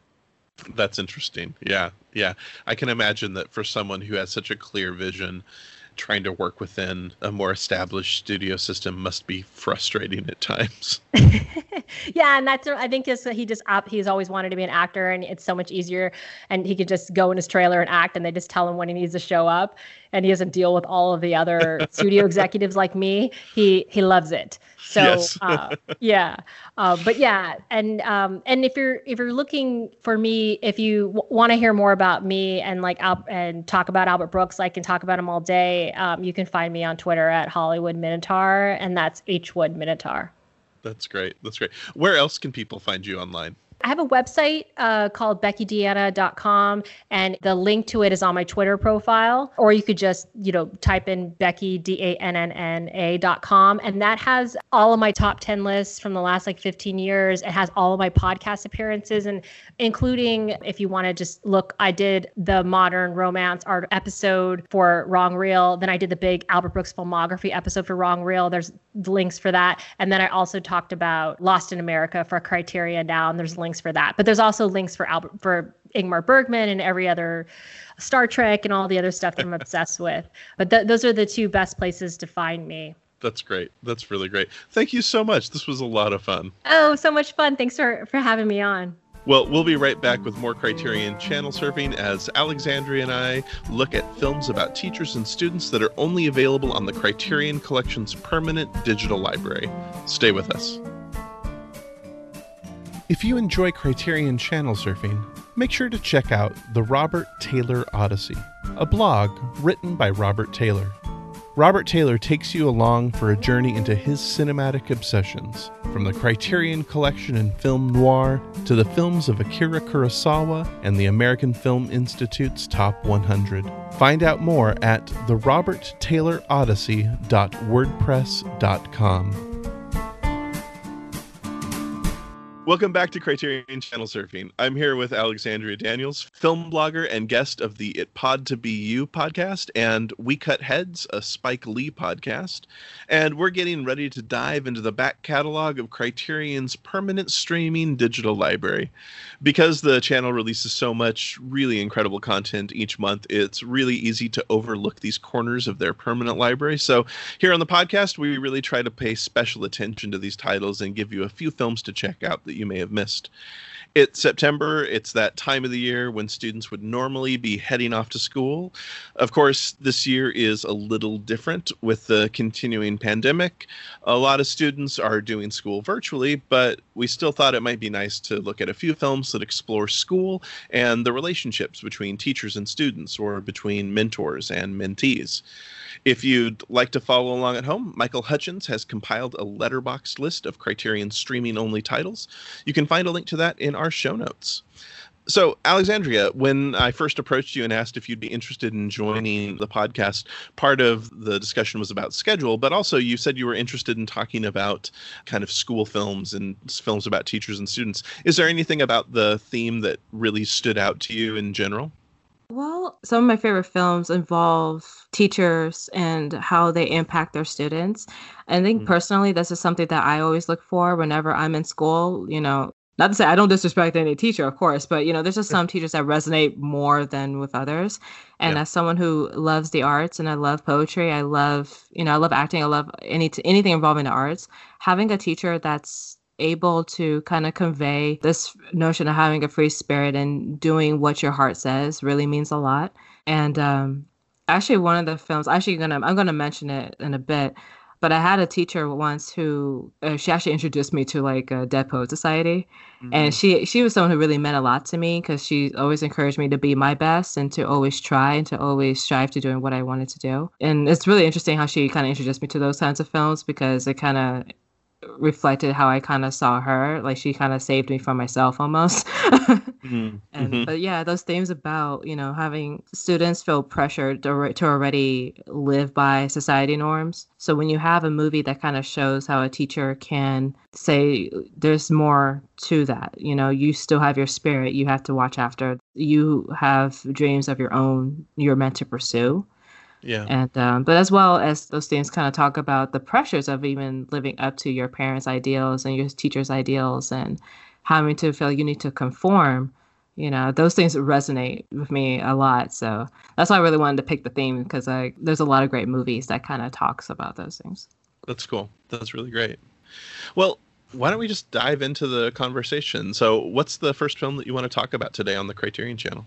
That's interesting. Yeah, yeah. I can imagine that for someone who has such a clear vision trying to work within a more established studio system must be frustrating at times. (laughs) yeah, and that's I think just he just he's always wanted to be an actor, and it's so much easier, and he could just go in his trailer and act, and they just tell him when he needs to show up, and he doesn't deal with all of the other (laughs) studio executives like me. He he loves it. So yes. uh, yeah, uh, but yeah, and um, and if you're if you're looking for me, if you w- want to hear more about me and like Al- and talk about Albert Brooks, I can talk about him all day. Um, you can find me on Twitter at Hollywood Minotaur, and that's H Wood Minotaur. That's great. That's great. Where else can people find you online? I have a website uh, called beckydanna.com, and the link to it is on my Twitter profile. Or you could just, you know, type in Becky, D A N N N A.com, and that has all of my top 10 lists from the last like 15 years. It has all of my podcast appearances, and including if you want to just look, I did the modern romance art episode for Wrong Reel. Then I did the big Albert Brooks filmography episode for Wrong Reel. There's links for that. And then I also talked about Lost in America for Criterion Now, and there's links for that. But there's also links for Albert for Ingmar Bergman and every other Star Trek and all the other stuff that I'm (laughs) obsessed with. But th- those are the two best places to find me. That's great. That's really great. Thank you so much. This was a lot of fun. Oh, so much fun. Thanks for for having me on. Well, we'll be right back with more Criterion channel surfing as Alexandria and I look at films about teachers and students that are only available on the Criterion Collection's permanent digital library. Stay with us. If you enjoy Criterion channel surfing, make sure to check out the Robert Taylor Odyssey, a blog written by Robert Taylor. Robert Taylor takes you along for a journey into his cinematic obsessions, from the Criterion Collection and film noir to the films of Akira Kurosawa and the American Film Institute's Top 100. Find out more at theroberttaylorodysseys.wordpress.com. Welcome back to Criterion Channel Surfing. I'm here with Alexandria Daniels, film blogger and guest of the It Pod to Be You podcast and We Cut Heads, a Spike Lee podcast. And we're getting ready to dive into the back catalog of Criterion's permanent streaming digital library. Because the channel releases so much really incredible content each month, it's really easy to overlook these corners of their permanent library. So here on the podcast, we really try to pay special attention to these titles and give you a few films to check out that you may have missed. It's September. It's that time of the year when students would normally be heading off to school. Of course, this year is a little different with the continuing pandemic. A lot of students are doing school virtually, but we still thought it might be nice to look at a few films that explore school and the relationships between teachers and students or between mentors and mentees. If you'd like to follow along at home, Michael Hutchins has compiled a Letterboxd list of Criterion streaming only titles. You can find a link to that in our show notes. So, Alexandria, when I first approached you and asked if you'd be interested in joining the podcast, part of the discussion was about schedule, but also you said you were interested in talking about kind of school films and films about teachers and students. Is there anything about the theme that really stood out to you in general? Well, some of my favorite films involve teachers and how they impact their students. I think mm-hmm. personally, this is something that I always look for whenever I'm in school. You know, not to say I don't disrespect any teacher, of course, but you know, there's just some teachers that resonate more than with others. And yeah. as someone who loves the arts and I love poetry, I love, you know, I love acting, I love any anything involving the arts. Having a teacher that's able to kind of convey this notion of having a free spirit and doing what your heart says really means a lot. And um, actually, one of the films, actually gonna I'm gonna mention it in a bit, but I had a teacher once who uh, she actually introduced me to like a Dead Poet Society, mm-hmm. and she she was someone who really meant a lot to me because she always encouraged me to be my best and to always try and to always strive to doing what I wanted to do. And it's really interesting how she kind of introduced me to those kinds of films because it kind of reflected how I kind of saw her. Like she kind of saved me from myself almost. (laughs) mm-hmm. And mm-hmm. but yeah, those themes about you know having students feel pressured to, to already live by society norms. So when you have a movie that kind of shows how a teacher can say there's more to that, you know, you still have your spirit. You have to watch after. You have dreams of your own. You're meant to pursue yeah. And um, but as well as those things kind of talk about the pressures of even living up to your parents' ideals and your teachers' ideals and having to feel you need to conform. You know, those things resonate with me a lot. So that's why I really wanted to pick the theme because I there's a lot of great movies that kind of talks about those things. That's cool. That's really great. Well, why don't we just dive into the conversation? So, what's the first film that you want to talk about today on the Criterion Channel?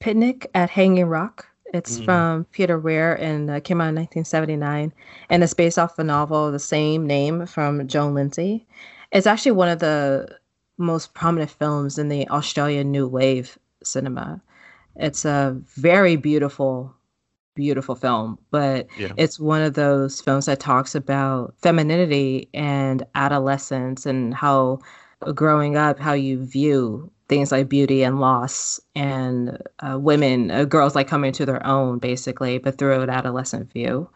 Picnic at Hanging Rock it's mm from Peter Weir and uh, came out in 1979, and it's based off a novel of the same name from Joan Lindsay. It's actually one of the most prominent films in the Australian New Wave cinema. It's a very beautiful, beautiful film, but yeah. it's one of those films that talks about femininity and adolescence and how growing up, how you view things like beauty and loss and uh, women, uh, girls like coming to their own basically, but through an adolescent view.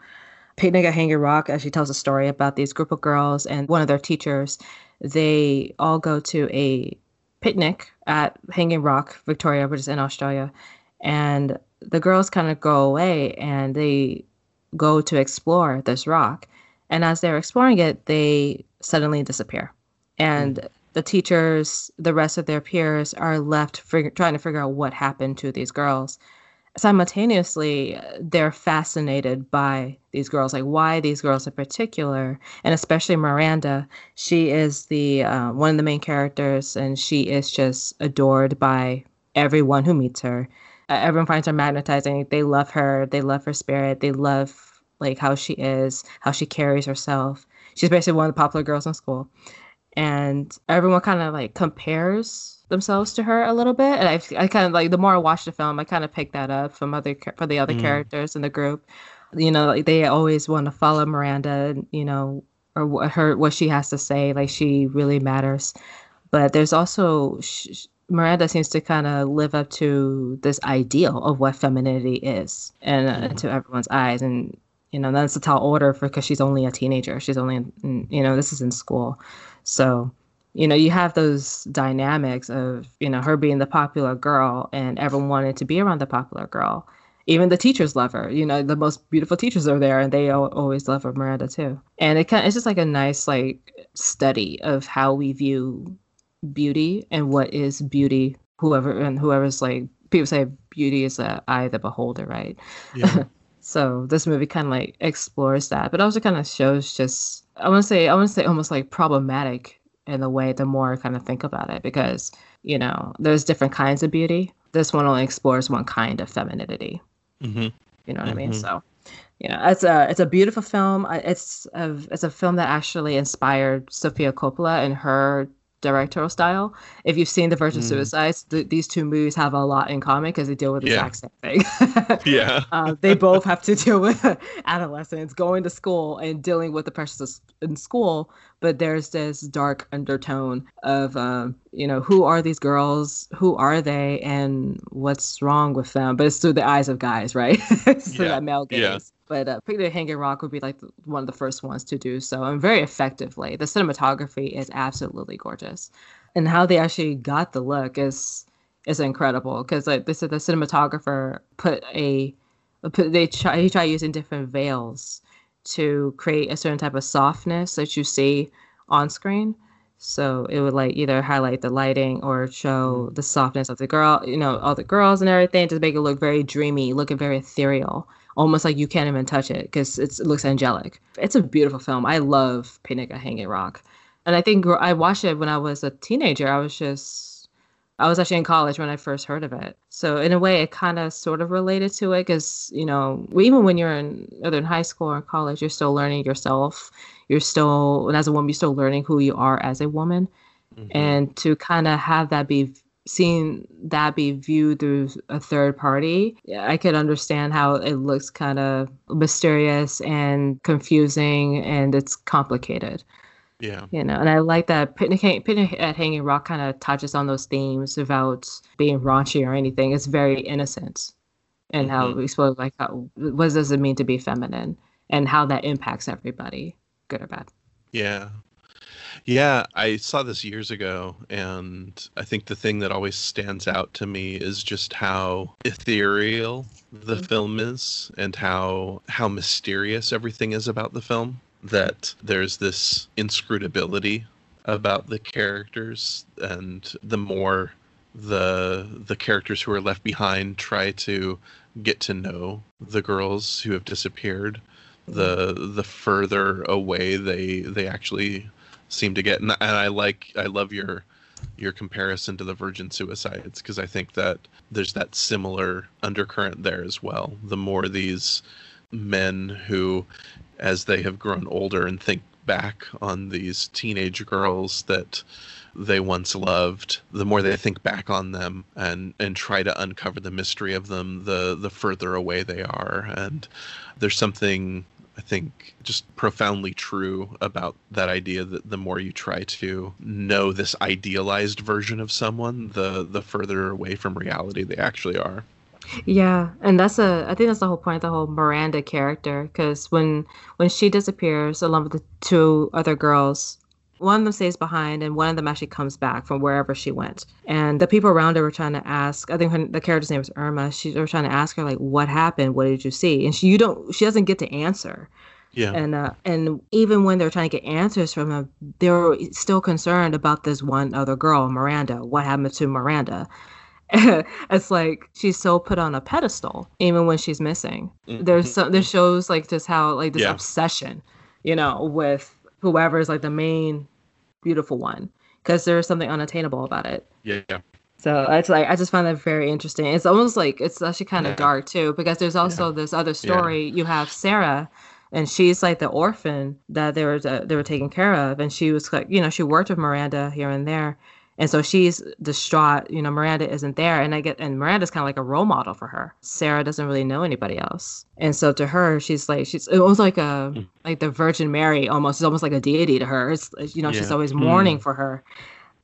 Picnic at Hanging Rock, as she tells a story about these group of girls and one of their teachers, they all go to a picnic at Hanging Rock, Victoria, which is in Australia. And the girls kind of go away and they go to explore this rock. And as they're exploring it, they suddenly disappear. And mm the teachers, the rest of their peers are left trying to figure out what happened to these girls. Simultaneously, they're fascinated by these girls, like why these girls in particular, and especially Miranda. She is the uh, one of the main characters, and she is just adored by everyone who meets her. Uh, everyone finds her magnetizing. They love her. They love her spirit. They love like how she is, how she carries herself. She's basically one of the popular girls in school and everyone kind of like compares themselves to her a little bit. And i, I kind of like the more i watch the film i kind of pick that up from other for the other mm. characters in the group. You know like they always want to follow miranda you know or what her what she has to say like she really matters. But there's also sh- miranda seems to kind of live up to this ideal of what femininity is and uh, mm. to everyone's eyes. And you know that's a tall order for because she's only a teenager. She's only in, you know this is in school so, you know, you have those dynamics of, you know, her being the popular girl and everyone wanted to be around the popular girl. Even the teachers love her. You know, the most beautiful teachers are there and they always love her, Miranda too. And it kind of, it's just like a nice like study of how we view beauty and what is beauty. Whoever and whoever's like people say beauty is the eye of the beholder, right? Yeah. (laughs) so this movie kind of like explores that, but also kind of shows just I want to say I want to say almost like problematic in a way the more I kind of think about it because you know there's different kinds of beauty. This one only explores one kind of femininity. Mm-hmm. You know what mm-hmm. I mean? Mm-hmm. So you know it's a it's a beautiful film. It's a it's a film that actually inspired Sofia Coppola and her directorial style. If you've seen The Virgin mm. Suicides, th- these two movies have a lot in common because they deal with the yeah. exact same thing. (laughs) yeah. Uh, they both have to deal with (laughs) adolescents going to school and dealing with the pressures in school, but there's this dark undertone of, um, you know, who are these girls? Who are they? And what's wrong with them? But it's through the eyes of guys, right? (laughs) through yeah. that male gaze. But uh, Picnic Hanging Rock would be like the, one of the first ones to do so, and very effectively. The cinematography is absolutely gorgeous, and how they actually got the look is is incredible because like this is the cinematographer put a put they try he tried using different veils to create a certain type of softness that you see on screen. So it would like either highlight the lighting or show the softness of the girl, you know, all the girls and everything to make it look very dreamy, looking very ethereal, almost like you can't even touch it because it looks angelic. It's a beautiful film. I love Picnic at Hanging Rock. And I think I watched it when I was a teenager. I was just I was actually in college when I first heard of it. So in a way, it kind of sort of related to it because you know even when you're in either in high school or college, you're still learning yourself. You're still, and as a woman, you're still learning who you are as a woman, mm-hmm. and to kind of have that be seeing that be viewed through a third party, I could understand how it looks kind of mysterious and confusing, and it's complicated. Yeah. You know, and I like that Picnic, Picnic at Hanging Rock kind of touches on those themes without being raunchy or anything. It's very innocent and mm-hmm. how we explore like how, what does it mean to be feminine and how that impacts everybody, good or bad. Yeah. Yeah, I saw this years ago, and I think the thing that always stands out to me is just how ethereal the mm-hmm. film is, and how how mysterious everything is about the film that there's this inscrutability about the characters and the more the the characters who are left behind try to get to know the girls who have disappeared the the further away they they actually seem to get and, and I like I love your your comparison to the virgin suicides because I think that there's that similar undercurrent there as well. The more these men who as they have grown older and think back on these teenage girls that they once loved the more they think back on them and and try to uncover the mystery of them the the further away they are. And there's something I think just profoundly true about that idea that the more you try to know this idealized version of someone, the the further away from reality they actually are. Yeah, and that's a I think that's the whole point, of the whole Miranda character, because when when she disappears along with the two other girls, one of them stays behind and one of them actually comes back from wherever she went. And the people around her were trying to ask, I think her, the character's name is Irma. She they were trying to ask her like, "What happened? What did you see?" And she you don't she doesn't get to answer. Yeah. And uh, and even when they're trying to get answers from him, they're still concerned about this one other girl, Miranda. What happened to Miranda? (laughs) it's like she's so put on a pedestal even when she's missing mm-hmm. there's some this shows like just how like this yeah. obsession you know with whoever is like the main beautiful one because there's something unattainable about it yeah so it's like I just find that very interesting. It's almost like it's actually kind of yeah. dark too, because there's also yeah. this other story. Yeah. You have Sarah, and she's like the orphan that they were uh, they were taking care of, and she was like you know she worked with Miranda here and there, and so she's distraught. You know, Miranda isn't there, and I get and Miranda's kind of like a role model for her. Sarah doesn't really know anybody else, and so to her, she's like she's was like a mm. like the Virgin Mary almost. It's almost like a deity to her. It's you know yeah. she's always mourning mm. for her.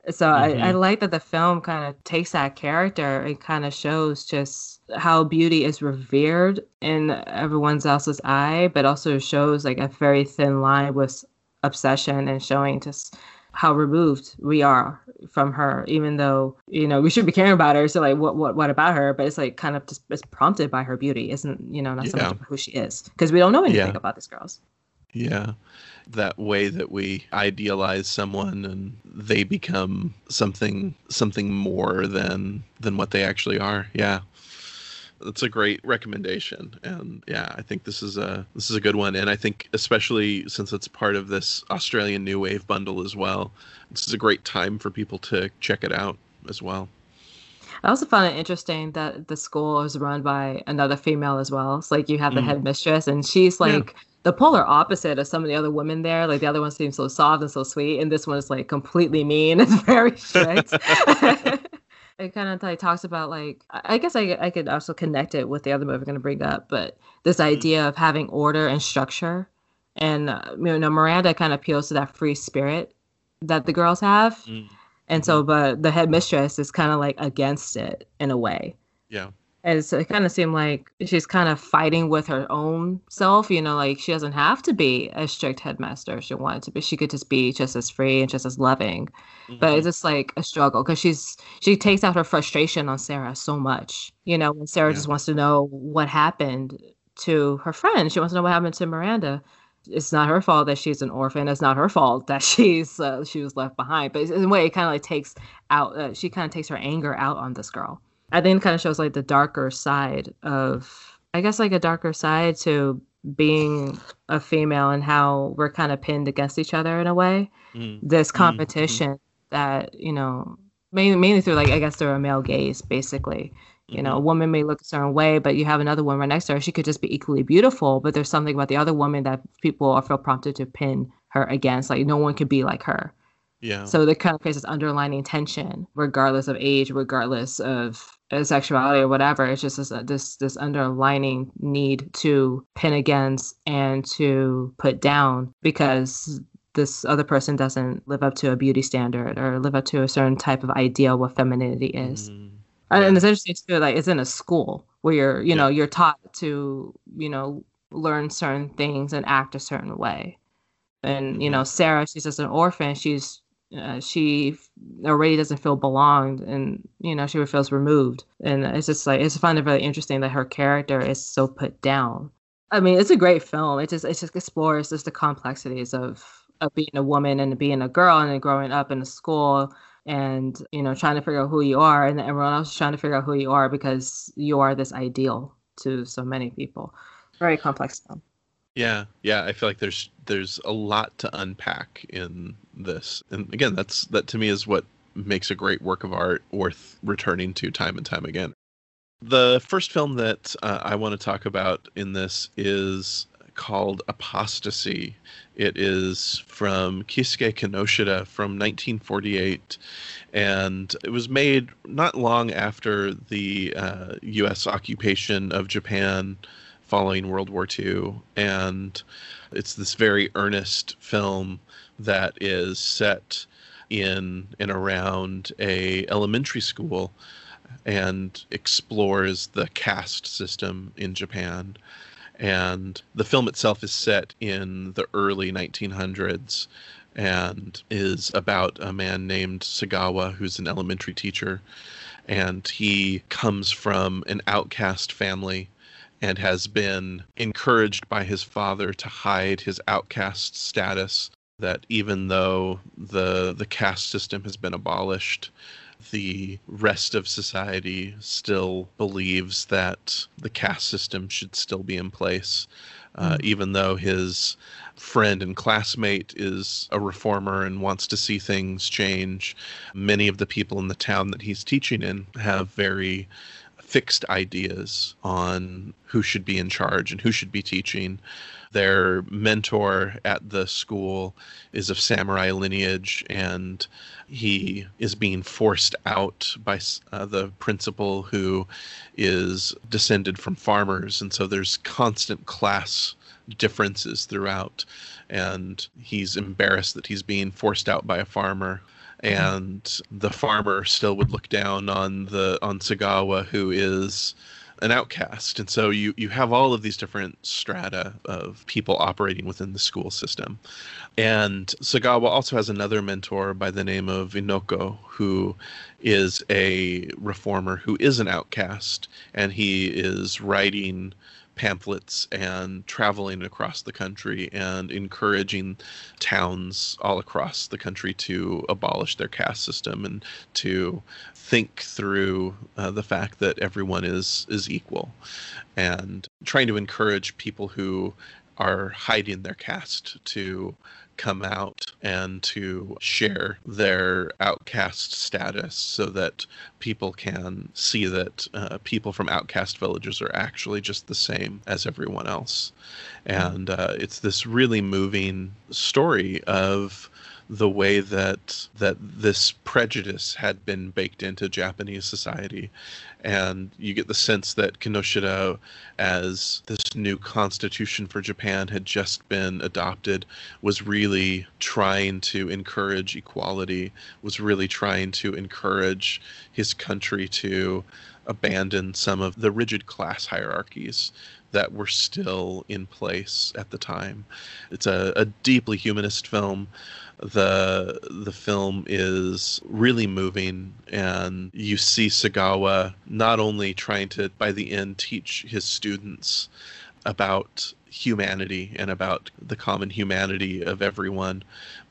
So mm-hmm. I, I like that the film kind of takes that character and kind of shows just how beauty is revered in everyone's else's eye, but also shows like a very thin line with obsession and showing just how removed we are from her, even though you know we should be caring about her. So like, what what what about her? But it's like kind of just it's prompted by her beauty, isn't you know not so much who she is because we don't know anything yeah. about these girls. Yeah, that way that we idealize someone and they become something something more than than what they actually are. Yeah that's a great recommendation and yeah i think this is a this is a good one and i think especially since it's part of this australian new wave bundle as well this is a great time for people to check it out as well I also found it interesting that the school is run by another female as well. It's like you have the mm. headmistress, and she's like yeah. the polar opposite of some of the other women there. Like the other one seems so soft and so sweet, and this one is like completely mean. and (laughs) very strict. (laughs) it kind of like talks about like I guess I I could also connect it with the other movie I'm going to bring up, but this mm-hmm. idea of having order and structure, and uh, you know Miranda kind of appeals to that free spirit that the girls have, mm-hmm. and so mm-hmm. but the headmistress is kind of like against it in a way. Yeah. And so it kind of seemed like she's kind of fighting with her own self, you know, like she doesn't have to be a strict headmaster if she wanted to be. She could just be just as free and just as loving. Mm-hmm. But it's just like a struggle because she's she takes out her frustration on Sarah so much. You know, when Sarah yeah. just wants to know what happened to her friend. She wants to know what happened to Miranda it's not her fault that she's an orphan. It's not her fault that (laughs) she's uh, she was left behind. But in a way, it kind of like takes out. Uh, she kind of takes her anger out on this girl. I think it kind of shows like the darker side of, I guess, like a darker side to being a female and how we're kind of pinned against each other in a way. Mm. This mm-hmm. competition mm. that you know, mainly mainly through like I guess through a male gaze, basically. You know, a mm-hmm. woman may look a certain way, but you have another woman right next to her. She could just be equally beautiful, but there's something about the other woman that people are feel prompted to pin her against. Like no one could be like her. Yeah. So there kind of creates this underlining tension, regardless of age, regardless of sexuality or whatever. It's just this this this underlining need to pin against and to put down because this other person doesn't live up to a beauty standard or live up to a certain type of ideal what femininity is. Mm. Yeah. And it's interesting too, like it's in a school where you're, you yeah. know, you're taught to, you know, learn certain things and act a certain way. And you know, mm-hmm. Sarah, she's just an orphan. She's uh, she already doesn't feel belonged, and you know, she feels removed. And it's just like it's find it really interesting that her character is so put down. I mean, it's a great film. It just it just explores just the complexities of of being a woman and being a girl and growing up in a school and you know trying to figure out who you are and everyone else is trying to figure out who you are because you are this ideal to so many people very complex film yeah yeah i feel like there's there's a lot to unpack in this and again that's that to me is what makes a great work of art worth returning to time and time again the first film that uh, i want to talk about in this is called Apostasy. It is from Keisuke Kinoshita from 1948, and it was made not long after the uh, U.S. occupation of Japan following World War II, and it's this very earnest film that is set in and around a elementary school and explores the caste system in Japan. And the film itself is set in the early 1900s and is about a man named Sagawa who's an elementary teacher. And he comes from an outcast family and has been encouraged by his father to hide his outcast status that even though the the caste system has been abolished the rest of society still believes that the caste system should still be in place, uh, mm. even though his friend and classmate is a reformer and wants to see things change. Many of the people in the town that he's teaching in have very fixed ideas on who should be in charge and who should be teaching. Their mentor at the school is of samurai lineage, and he is being forced out by uh, the principal, who is descended from farmers. And so there's constant class differences throughout. And he's embarrassed that he's being forced out by a farmer Mm-hmm. and the farmer still would look down on the on Sagawa, who is an outcast. And so you, you have all of these different strata of people operating within the school system. And Sagawa also has another mentor by the name of Inoko, who is a reformer who is an outcast. And he is writing pamphlets and traveling across the country and encouraging towns all across the country to abolish their caste system and to think through uh, the fact that everyone is is equal and trying to encourage people who are hiding their caste to come out and to share their outcast status so that people can see that uh, people from outcast villages are actually just the same as everyone else. And uh, it's this really moving story of the way that that this prejudice had been baked into Japanese society, and you get the sense that Kinoshita, as this new constitution for Japan had just been adopted, was really trying to encourage equality, was really trying to encourage his country to abandon some of the rigid class hierarchies that were still in place at the time. It's a, a deeply humanist film the the film is really moving and you see Sagawa not only trying to by the end teach his students about humanity and about the common humanity of everyone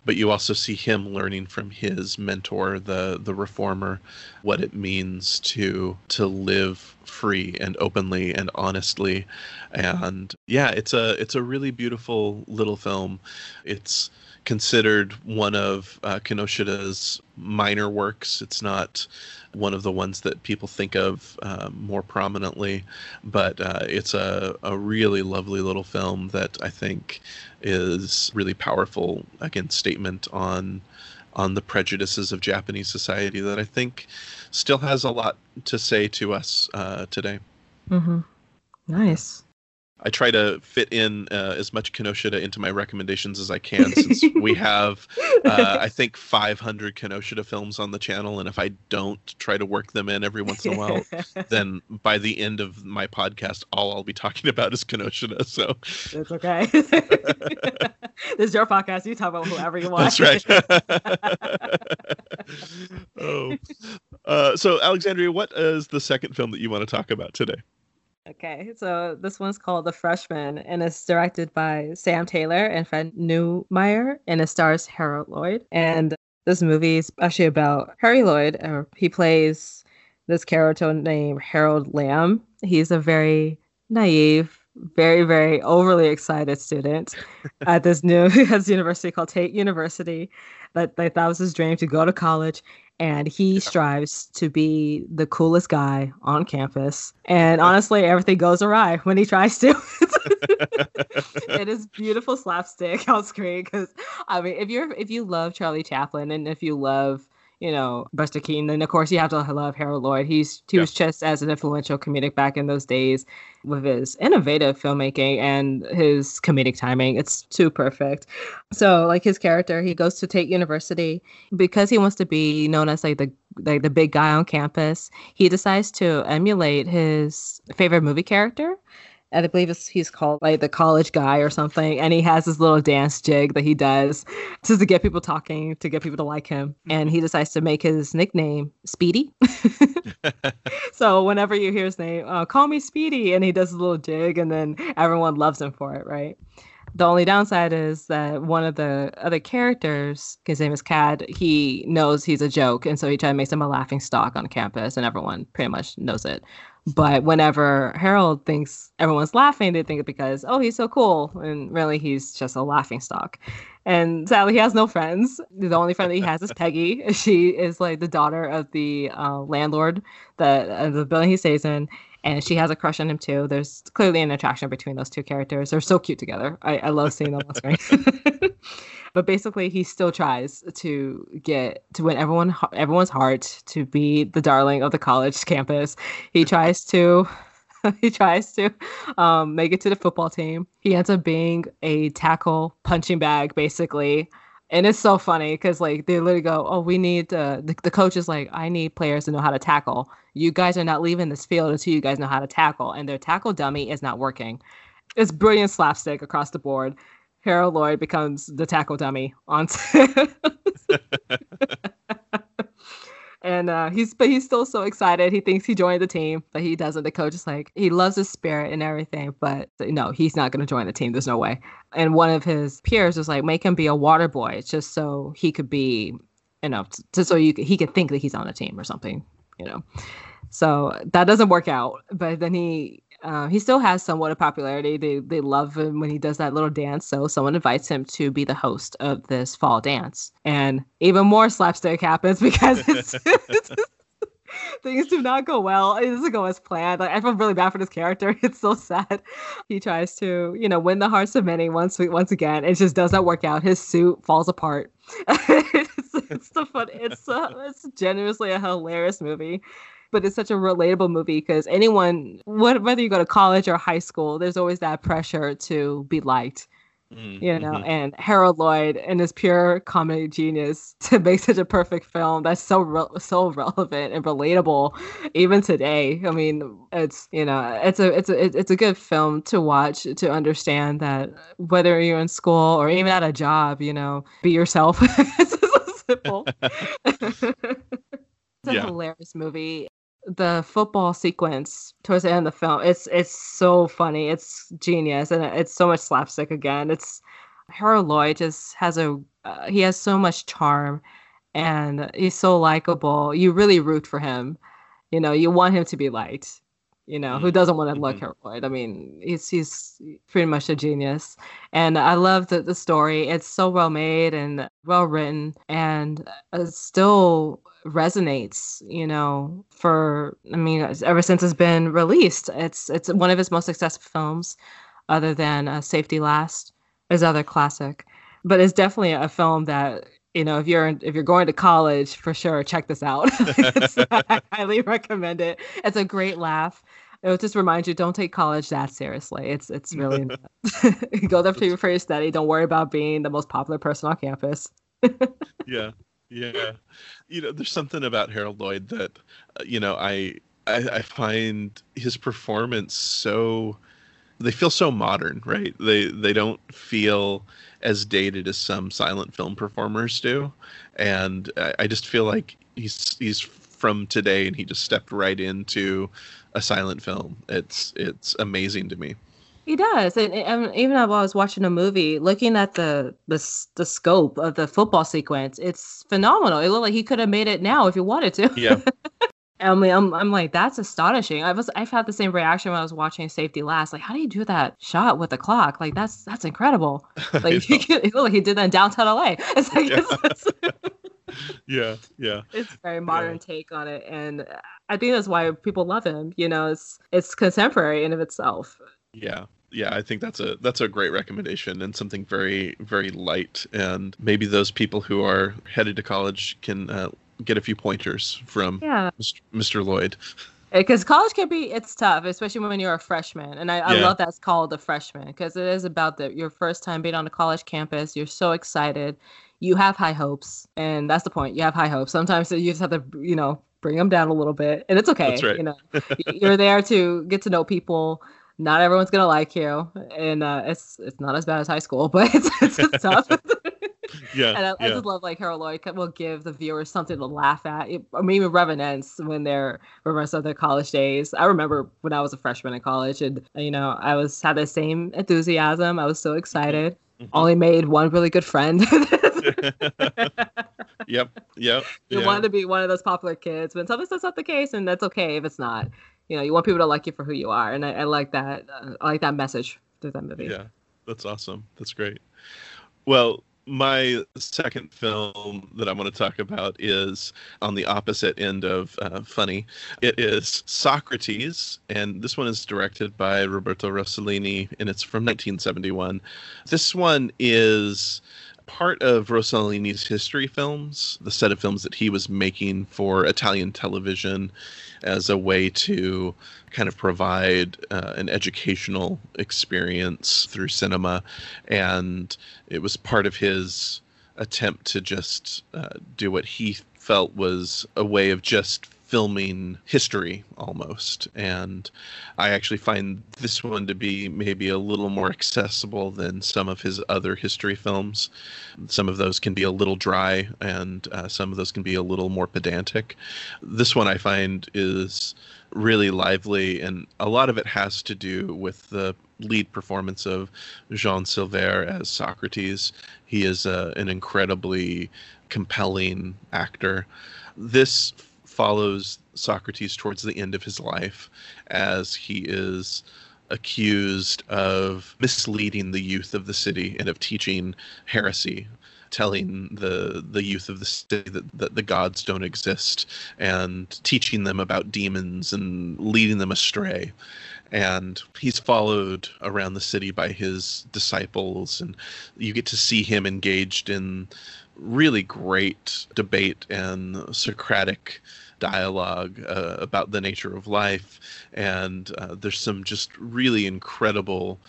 but you also see him learning from his mentor the the reformer what it means to to live free and openly and honestly. And yeah it's a it's a really beautiful little film. It's considered one of uh, minor works. It's not one of the ones that people think of uh, more prominently, but uh, it's a, a really lovely little film that I think is really powerful. Again, statement on on the prejudices of Japanese society that I think still has a lot to say to us uh, today. Mm-hmm. Nice. I try to fit in uh, as much Kinoshita into my recommendations as I can since (laughs) we have, uh, I think, 500 Kinoshita films on the channel. And if I don't try to work them in every once in a while, (laughs) then by the end of my podcast, all I'll be talking (laughs) about is Kinoshita. So it's okay. this is your podcast. You talk about whoever you want. That's right. oh. Uh, so, Alexandria, what is the second film that you want to talk about today? Okay, so this one's called The Freshman, and it's directed by Sam Taylor and Fred Newmeyer, and it stars Harold Lloyd. And this movie is actually about Harry Lloyd. Or he plays this character named Harold Lamb. He's a very naive, very, very overly excited student (laughs) at this new (laughs) university called Tate University. That, that that was his dream to go to college and he strives to be the coolest guy on campus. And honestly, everything goes awry when he tries to. (laughs) it is (laughs) beautiful slapstick on screen because I mean, if you're if you love Charlie Chaplin and if you love you know, Buster Keaton. And of course, you have to love Harold Lloyd. He's he yeah. was just as an influential comedic back in those days with his innovative filmmaking and his comedic timing. It's too perfect. So, like his character, he goes to Tate University because he wants to be known as like the like the big guy on campus. He decides to emulate his favorite movie character and I believe he's called like the college guy or something. And he has this little dance jig that he does just to get people talking, to get people to like him. And he decides to make his nickname Speedy. (laughs) (laughs) so whenever you hear his name, uh, call me Speedy, and he does a little jig, and then everyone loves him for it, right? The only downside is that one of the other characters, his name is Cad, he knows he's a joke, and so he tries to make him a laughing stock on campus, and everyone pretty much knows it. But whenever Harold thinks everyone's laughing, they think it because, oh, he's so cool. And really, he's just a laughing stock. And sadly, he has no friends. The only friend that he has is (laughs) Peggy. She is like the daughter of the uh, landlord that uh, the building he stays in. And she has a crush on him too. There's clearly an attraction between those two characters. They're so cute together. I, I love seeing them on screen. (laughs) but basically he still tries to get to win everyone everyone's heart to be the darling of the college (laughs) campus. He tries to (laughs) he tries to um, make it to the football team. He ends up being a tackle punching bag basically. And it's so funny because like they literally go oh we need uh, the, the coach is like i need players to know how to tackle. You guys are not leaving this field until you guys know how to tackle. And their tackle dummy is not working. It's brilliant slapstick across the board Harold Lloyd becomes the tackle dummy on (laughs) and uh, he's but he's still so excited. He thinks he joined the team, but he doesn't. The coach is like he loves his spirit and everything, but no, he's not going to join the team. There's no way. And one of his peers was like, make him be a water boy, just so he could be, you know, just so you he could think that he's on a team or something, you know. So that doesn't work out. But then he uh, he still has somewhat of popularity. They they love him when he does that little dance. So someone invites him to be the host of this fall dance, and even more slapstick happens (laughs) because it's, (laughs) things do not go well. It doesn't go as planned. Like I feel really bad for this character. (laughs) It's so sad. He tries to, you know, win the hearts of many once once again. It just does not work out. His suit falls apart. it's, it's the fun. It's uh, it's genuinely a hilarious movie but it's such a relatable movie because anyone, whether you go to college or high school, there's always that pressure to be liked. Mm, you know, mm-hmm. and Harold Lloyd and his pure comedy genius (laughs) to make such a perfect film that's so re- so relevant and relatable even today. I mean, it's you know, it's a it's a it's a good film to watch to understand that whether you're in school or even at a job, you know, be yourself. (laughs) it's simple. (laughs) it's a yeah. hilarious movie the football sequence towards the end of the film it's it's so funny it's genius and it's so much slapstick again it's harold lloyd just has a uh, he has so much charm and he's so likable you really root for him you know you want him to be liked you know who mm-hmm. doesn't want to look mm-hmm. Harold Lloyd? I mean he's he's pretty much a genius and I love the, the story it's so well made and well written and uh, still resonates you know for i mean ever since it's been released it's it's one of his most successful films other than uh, safety last is other classic. But it's definitely a film that you know if you're if you're going to college for sure check this out. (laughs) (laughs) I highly recommend it. It's a great laugh. It would just remind you don't take college that seriously. It's it's really (laughs) go there for your, for your study. Don't worry about being the most popular person on campus. Yeah yeah, you know, there's something about Harold Lloyd that, uh, you know, I, I I find his performance so they feel so modern, right? They they don't feel as dated as some silent film performers do, and I, I just feel like he's he's from today, and he just stepped right into a silent film. It's it's amazing to me. He does, and, and um, even while I was watching a movie, looking at the the the scope of the football sequence, it's phenomenal. It looked like he could have made it now if he wanted to. Yeah. (laughs) I mean, I'm, I'm like, that's astonishing. I was, I've had the same reaction when I was watching Safety Last. Like, how do you do that shot with the clock? Like, that's that's incredible. (laughs) Like, (laughs) he, look, he did that in downtown LA. It's like, yeah. It's, it's, yeah, yeah. It's very modern yeah. take on it, and I think that's why people love him. You know, it's it's contemporary in of itself. Yeah, yeah, I think that's a that's a great recommendation and something very very light. And maybe those people who are headed to college can uh, get a few pointers from yeah. Mr. Lloyd. Because college can be it's tough, especially when you're a freshman. And I, I yeah. love that's called the freshman because it is about the your first time being on a college campus. You're so excited, you have high hopes, and that's the point. You have high hopes. Sometimes you just have to, you know, bring them down a little bit, and it's okay. Right. You know, (laughs) you're there to get to know people not everyone's gonna like you, and uh, it's it's not as bad as high school, (laughs) but it's it's, (laughs) tough. yeah, (laughs) and I, yeah. I, just love like Harold Lloyd will give the viewers something to laugh at. I mean, even revenants when they're remembrance of their college days. I remember when I was a freshman in college, and you know, I was had the same enthusiasm. I was so excited. Mm-hmm. Only made one really good friend. yep, yep. You yeah. wanted to be one of those popular kids, but sometimes that's not the case, and that's okay if it's not you know you want people to like you for who you are and i, I like that uh, i like that message through that movie yeah that's awesome that's great well my second film that I want to talk about is on the opposite end of uh, funny. It is Socrates, and this one is directed by Roberto Rossellini, and it's from 1971. This one is part of Rossellini's history films, the set of films that he was making for Italian television as a way to kind of provide uh, an educational experience through cinema. And it was part of his attempt to just uh, do what he felt was a way of just filming history almost. And I actually find this one to be maybe a little more accessible than some of his other history films. Some of those can be a little dry, and uh, some of those can be a little more pedantic. This one I find is really lively, and a lot of it has to do with the lead performance of Jean Sylvère as Socrates. He is uh, an incredibly compelling actor. This follows Socrates towards the end of his life as he is accused of misleading the youth of the city and of teaching heresy. telling the the youth of the city that, that the gods don't exist and teaching them about demons and leading them astray and he's followed around the city by his disciples and you get to see him engaged in really great debate and socratic dialogue uh, about the nature of life. And uh, there's some just really incredible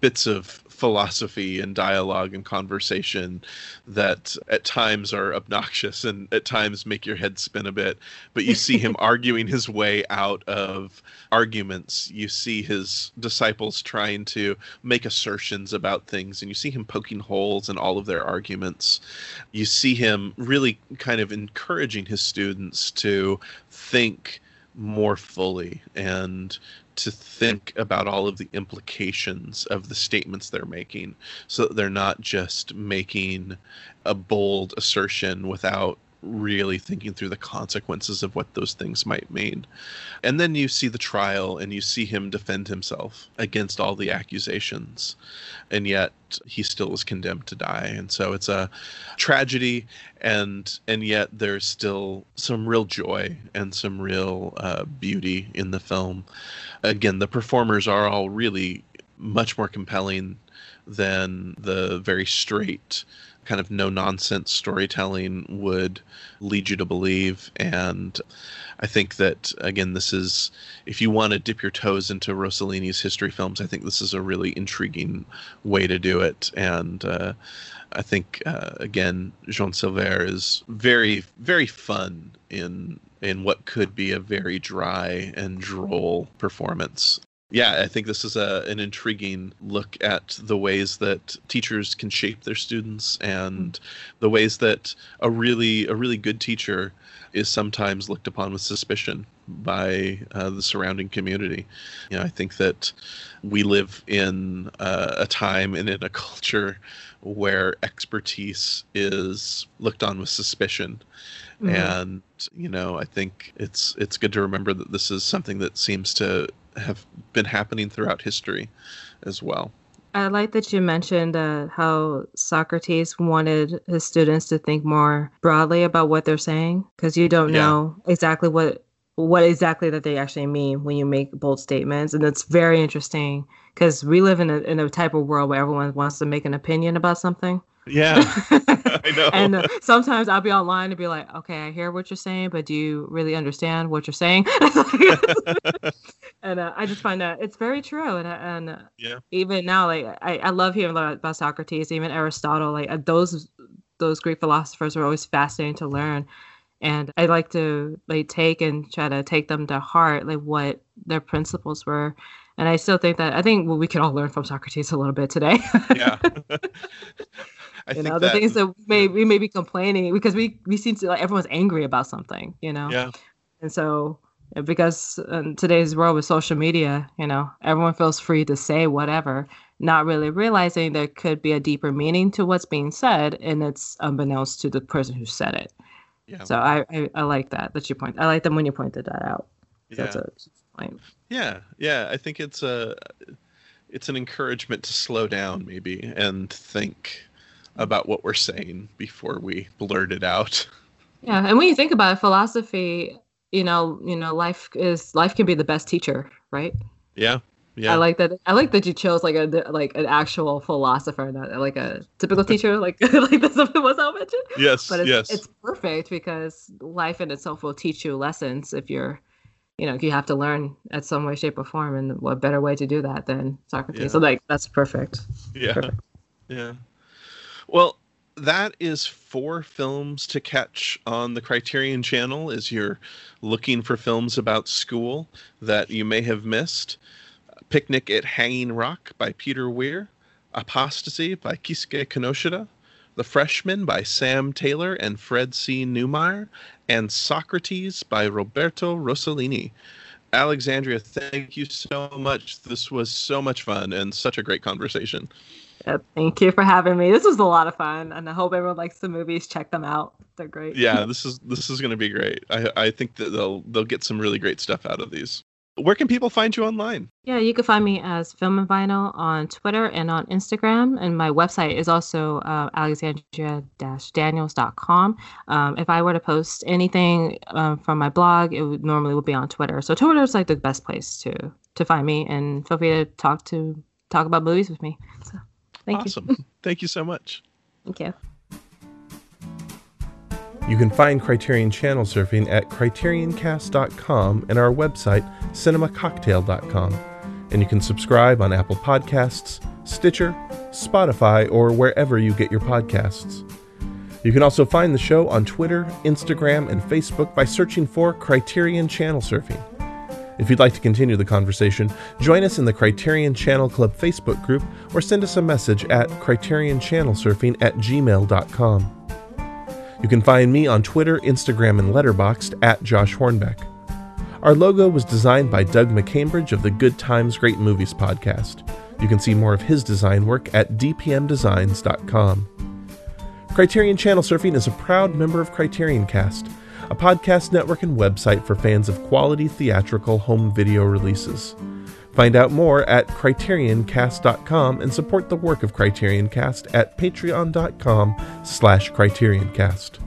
bits of philosophy and dialogue and conversation that at times are obnoxious and at times make your head spin a bit. But you see him (laughs) arguing his way out of arguments. You see his disciples trying to make assertions about things, and you see him poking holes in all of their arguments. You see him really kind of encouraging his students to think more fully and to think about all of the implications of the statements they're making so that they're not just making a bold assertion without really thinking through the consequences of what those things might mean. And then you see the trial and you see him defend himself against all the accusations. And yet he still was condemned to die. And so it's a tragedy and and yet there's still some real joy and some real uh, beauty in the film. Again, the performers are all really much more compelling than the very straight kind of no nonsense storytelling would lead you to believe. And I think that, again, this is, if you want to dip your toes into Rossellini's history films, I think this is a really intriguing way to do it. And uh, I think, uh, again, Jean Sylvère is very, very fun in in what could be a very dry and droll performance yeah, I think this is a, an intriguing look at the ways that teachers can shape their students and the ways that a really a really good teacher is sometimes looked upon with suspicion by uh, the surrounding community. You know, I think that we live in uh, a time and in a (laughs) culture where expertise is looked on with suspicion. Mm-hmm. And you know, I think it's it's good to remember that this is something that seems to have been happening throughout history as well. I like that you mentioned uh, how Socrates wanted his students to think more broadly about what they're saying because you don't yeah. know exactly what what exactly that they actually mean when you make bold statements, and it's very interesting because we live in a in a type of world where everyone wants to make an opinion about something. Yeah, (laughs) (laughs) I know. and uh, sometimes I'll be online and be like, okay, I hear what you're saying, but do you really understand what you're saying? (laughs) and uh, I just find that it's very true. And uh, and uh, yeah, even now, like I, I love hearing about Socrates, even Aristotle. Like uh, those those Greek philosophers are always fascinating to learn. And I like to like take and try to take them to heart, like what their principles were. And I still think that I think well, we can all learn from Socrates a little bit today. yeah. (laughs) (laughs) I you know the that, things that we may we may be complaining because we we seem to like everyone's angry about something, you know. Yeah. And so because in today's world with social media, you know, everyone feels free to say whatever, not really realizing there could be a deeper meaning to what's being said, and it's unbeknownst to the person who said it. Yeah. So I, I, I like that that you point. I like them when you pointed that out. Yeah. That's a point. Yeah, yeah. I think it's a it's an encouragement to slow down maybe and think about what we're saying before we blurt it out. Yeah, and when you think about it, philosophy, you know, you know, life is life can be the best teacher, right? Yeah. Yeah. I like that. I like that you chose like a like an actual philosopher, not like a typical (laughs) teacher, like (laughs) like this was I mentioned. Yes, but it's, yes. it's perfect because life in itself will teach you lessons if you're, you know, you have to learn at some way, shape, or form, and what better way to do that than Socrates? Yeah. So like that's perfect. Yeah, perfect. yeah. Well, that is four films to catch on the Criterion channel as you're looking for films about school that you may have missed. Picnic at Hanging Rock by Peter Weir, Apostasy by Keisuke Kinoshita, The Freshman by Sam Taylor and Fred C. Newmeyer, and Socrates by Roberto Rossellini. Alexandria, thank you so much. This was so much fun and such a great conversation. Yeah, thank you for having me. This was a lot of fun, and I hope everyone likes the movies. Check them out; they're great. Yeah, (laughs) this is this is going to be great. I I think that they'll they'll get some really great stuff out of these. where can people find you online? Yeah, you can find me as Film and Vinyl on Twitter and on Instagram. And my website is also uh, alexandria-daniels.com. Um, if I were to post anything um, from my blog, it would normally would be on Twitter. So Twitter is like the best place to to find me, and feel free to talk to talk about movies with me. So, thank awesome. you. (laughs) thank you so much. Thank you. You can find Criterion Channel Surfing at CriterionCast.com and our website, CinemaCocktail.com. And you can subscribe on Apple Podcasts, Stitcher, Spotify, or wherever you get your podcasts. You can also find the show on Twitter, Instagram, and Facebook by searching for Criterion Channel Surfing. If you'd like to continue the conversation, join us in the Criterion Channel Club Facebook group or send us a message at criterionchannelsurfing at gmail.com. You can find me on Twitter, Instagram, and Letterboxd at Josh Hornbeck. Our logo was designed by Doug McCambridge of the Good Times Great Movies podcast. You can see more of his design work at dpmdesigns.com. Criterion Channel Surfing is a proud member of Criterion Cast, a podcast network and website for fans of quality theatrical home video releases. Find out more at criterioncast.com and support the work of Criterion Cast at patreon.com slash criterioncast.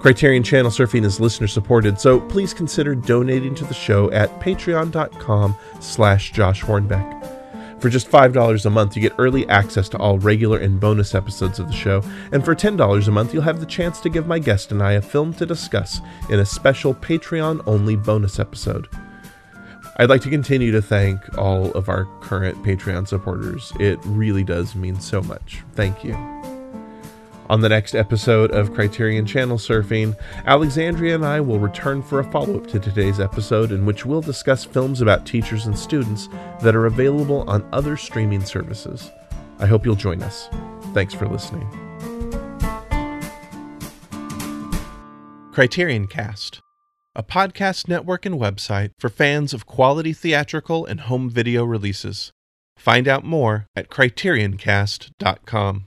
Criterion Channel Surfing is listener supported, so please consider donating to the show at patreon.com slash Josh Hornbeck. For just $5 a month, you get early access to all regular and bonus episodes of the show, and for $10 a month, you'll have the chance to give my guest and I a film to discuss in a special Patreon only bonus episode. I'd like to continue to thank all of our current Patreon supporters. It really does mean so much. Thank you. On the next episode of Criterion Channel Surfing, Alexandria and I will return for a follow up to today's episode in which we'll discuss films about teachers and students that are available on other streaming services. I hope you'll join us. Thanks for listening. Criterion Cast a podcast network and website for fans of quality theatrical and home video releases. Find out more at CriterionCast.com.